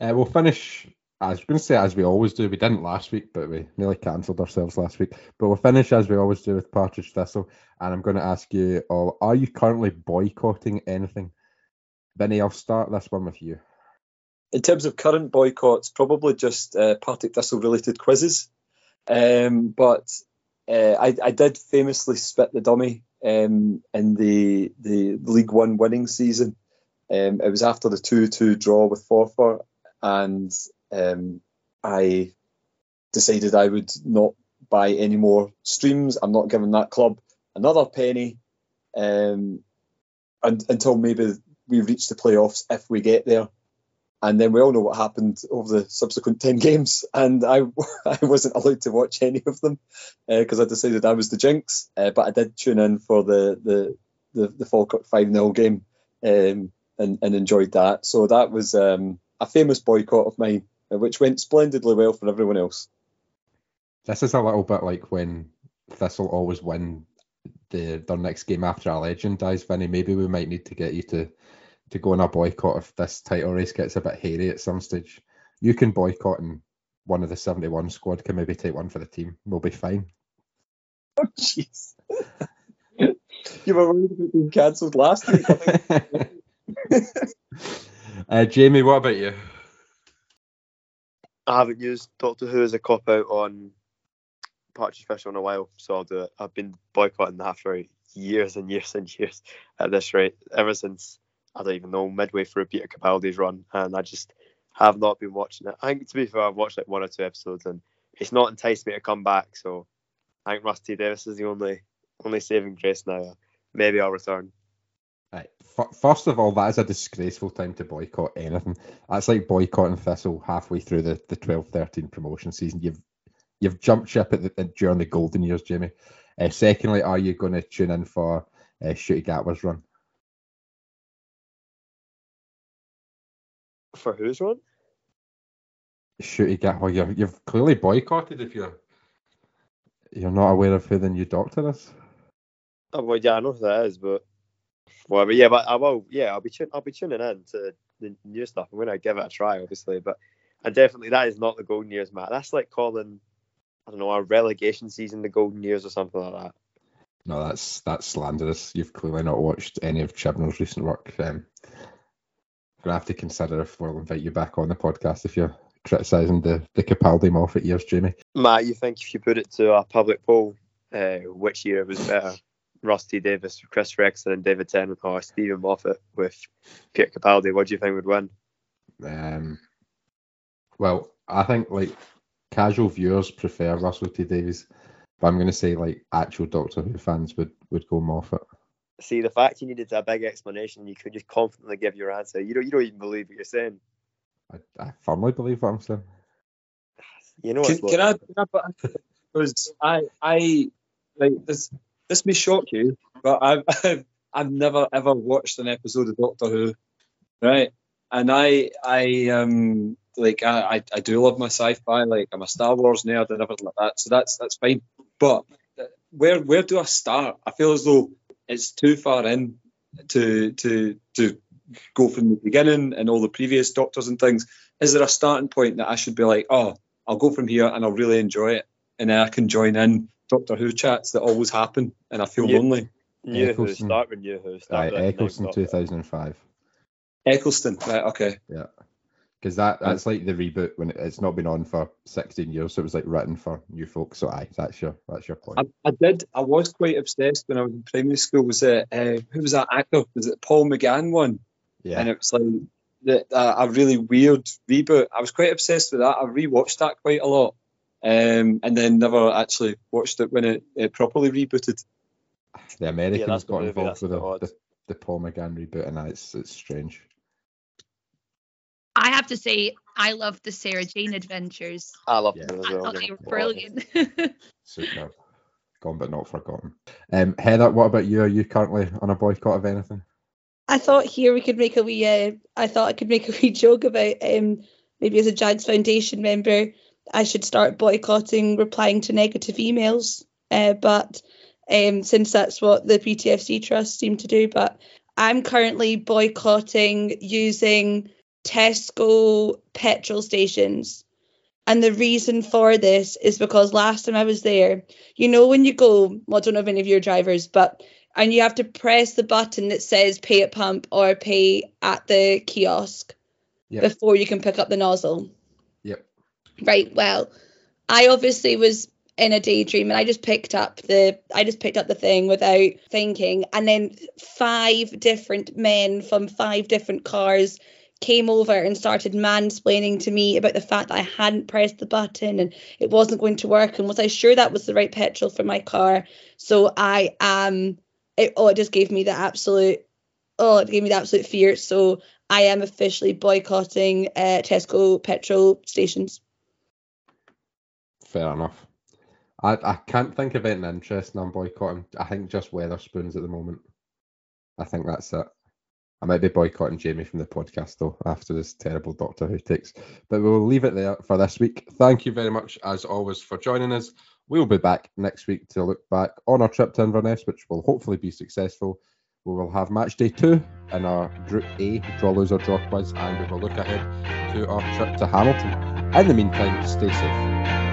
Uh, we'll finish. I was going to say as we always do. We didn't last week, but we nearly cancelled ourselves last week. But we'll finish as we always do with Partridge Thistle. And I'm going to ask you all: Are you currently boycotting anything? Vinny, I'll start this one with you. In terms of current boycotts, probably just uh, Partick Thistle related quizzes. Um, but uh, I, I did famously spit the dummy um, in the the League One winning season. Um, it was after the 2 2 draw with Forfar, and um, I decided I would not buy any more streams. I'm not giving that club another penny um, and, until maybe we reach the playoffs if we get there. And then we all know what happened over the subsequent 10 games. And I, I wasn't allowed to watch any of them because uh, I decided I was the jinx. Uh, but I did tune in for the, the, the, the Falkirk 5 0 game um, and, and enjoyed that. So that was um, a famous boycott of mine, which went splendidly well for everyone else. This is a little bit like when Thistle always win the their next game after a legend dies, Vinny. Maybe we might need to get you to to go on a boycott if this title race gets a bit hairy at some stage. You can boycott and one of the 71 squad can maybe take one for the team. We'll be fine. Oh, jeez. you were worried about being cancelled last week. uh, Jamie, what about you? I haven't used Doctor Who as a cop out on Partridge Fish in a while, so I'll do it. I've been boycotting that for years and years and years at this rate, ever since I don't even know midway through Peter Capaldi's run, and I just have not been watching it. I think to be fair, I've watched like one or two episodes, and it's not enticed me to come back. So I think Rusty Davis is the only only saving grace now. Maybe I'll return. Right. First of all, that is a disgraceful time to boycott anything. That's like boycotting Thistle halfway through the, the 12-13 promotion season. You've you've jumped ship at the, during the golden years, Jamie. Uh, secondly, are you going to tune in for uh, Ncuti Gatwa's run? For whose run? Ncuti Gatwa. You're, you've clearly boycotted if you're you're not aware of who the new doctor is. Oh well, yeah, I know who that is, but well, but yeah, but I will. Yeah, I'll be tun- I'll be tuning in to the new stuff. I'm gonna give it a try, obviously, but and definitely that is not the golden years, Matt. That's like calling I don't know a relegation season the golden years or something like that. No, that's that's slanderous. You've clearly not watched any of Chibnall's recent work. Um, gonna have to consider if we'll invite you back on the podcast if you're criticising the the Capaldi Moffat years, Jamie. Matt, you think if you put it to a public poll, uh, which year was better? Rusty Davies, Chris Eccleston, and David Tennant, or Steven Moffat with Peter Capaldi? What do you think would win? Um, well, I think like casual viewers prefer Russell T Davies. But I'm going to say like actual Doctor Who fans would would go Moffat. See, the fact you needed a big explanation, you could just confidently give your answer. You don't, you don't even believe what you're saying. I, I firmly believe what I'm saying. You know Can, what's can I? Can I Because I, I like this. This may shock you, but I've, I've, I've never ever watched an episode of Doctor Who, right? And I, I um, like I, I, do love my sci-fi. Like I'm a Star Wars nerd and everything like that. So that's that's fine. But uh, where where do I start? I feel as though it's too far in to to to go from the beginning and all the previous Doctors and things. Is there a starting point that I should be like, oh, I'll go from here and I'll really enjoy it, and then I can join in Doctor Who chats that always happen, and I feel Yeah. lonely. New Who, Eccleston. start with New Who. Start Right, Eccleston 2005. Eccleston, right? Okay. Yeah. Because that that's like the reboot when it, it's not been on for 16 years, so it was like written for new folks. So aye, that's your that's your point. I, I did. I was quite obsessed when I was in primary school. Was it uh, who was that actor? Was it Paul McGann one? yeah. And it was like the, uh, a really weird reboot. I was quite obsessed with that. I rewatched that quite a lot, um, and then never actually watched it when it, it properly rebooted. the Americans that's the got movie, involved that's with the the, odd. the, the Paul McGann reboot, and it's it's strange. I have to say, I love the Sarah Jane adventures. I love Yeah. them as I well. thought they were brilliant. Superb. Gone but not forgotten. Um, Heather, what about you? Are you currently on a boycott of anything? I thought here we could make a wee. Uh, I thought I could make a wee joke about um, maybe as a Jags Foundation member, I should start boycotting replying to negative emails. Uh, but um, since that's what the PTFC Trust seem to do, but I'm currently boycotting using Tesco petrol stations. And the reason for this is because last time I was there, you know, when you go, well, I don't know if any of your drivers, but and you have to press the button that says pay at pump or pay at the kiosk Yep. before you can pick up the nozzle. Right. Well, I obviously was in a daydream and I just picked up the I just picked up the thing without thinking. And then five different men from five different cars came over and started mansplaining to me about the fact that I hadn't pressed the button and it wasn't going to work and was I sure that was the right petrol for my car? So I um it oh it just gave me the absolute oh it gave me the absolute fear. So I am officially boycotting uh, Tesco petrol stations Fair enough. I, I can't think of anything interesting I'm boycotting. I think just Wetherspoons at the moment. I think that's it. I might be boycotting Jamie from the podcast though after this terrible Doctor Who takes. But we'll leave it there for this week. Thank you very much as always for joining us. We'll be back next week to look back on our trip to Inverness, which will hopefully be successful. We will have match day two in our Group A draw loser draw quiz, and we will look ahead to our trip to Hamilton. In the meantime, stay safe.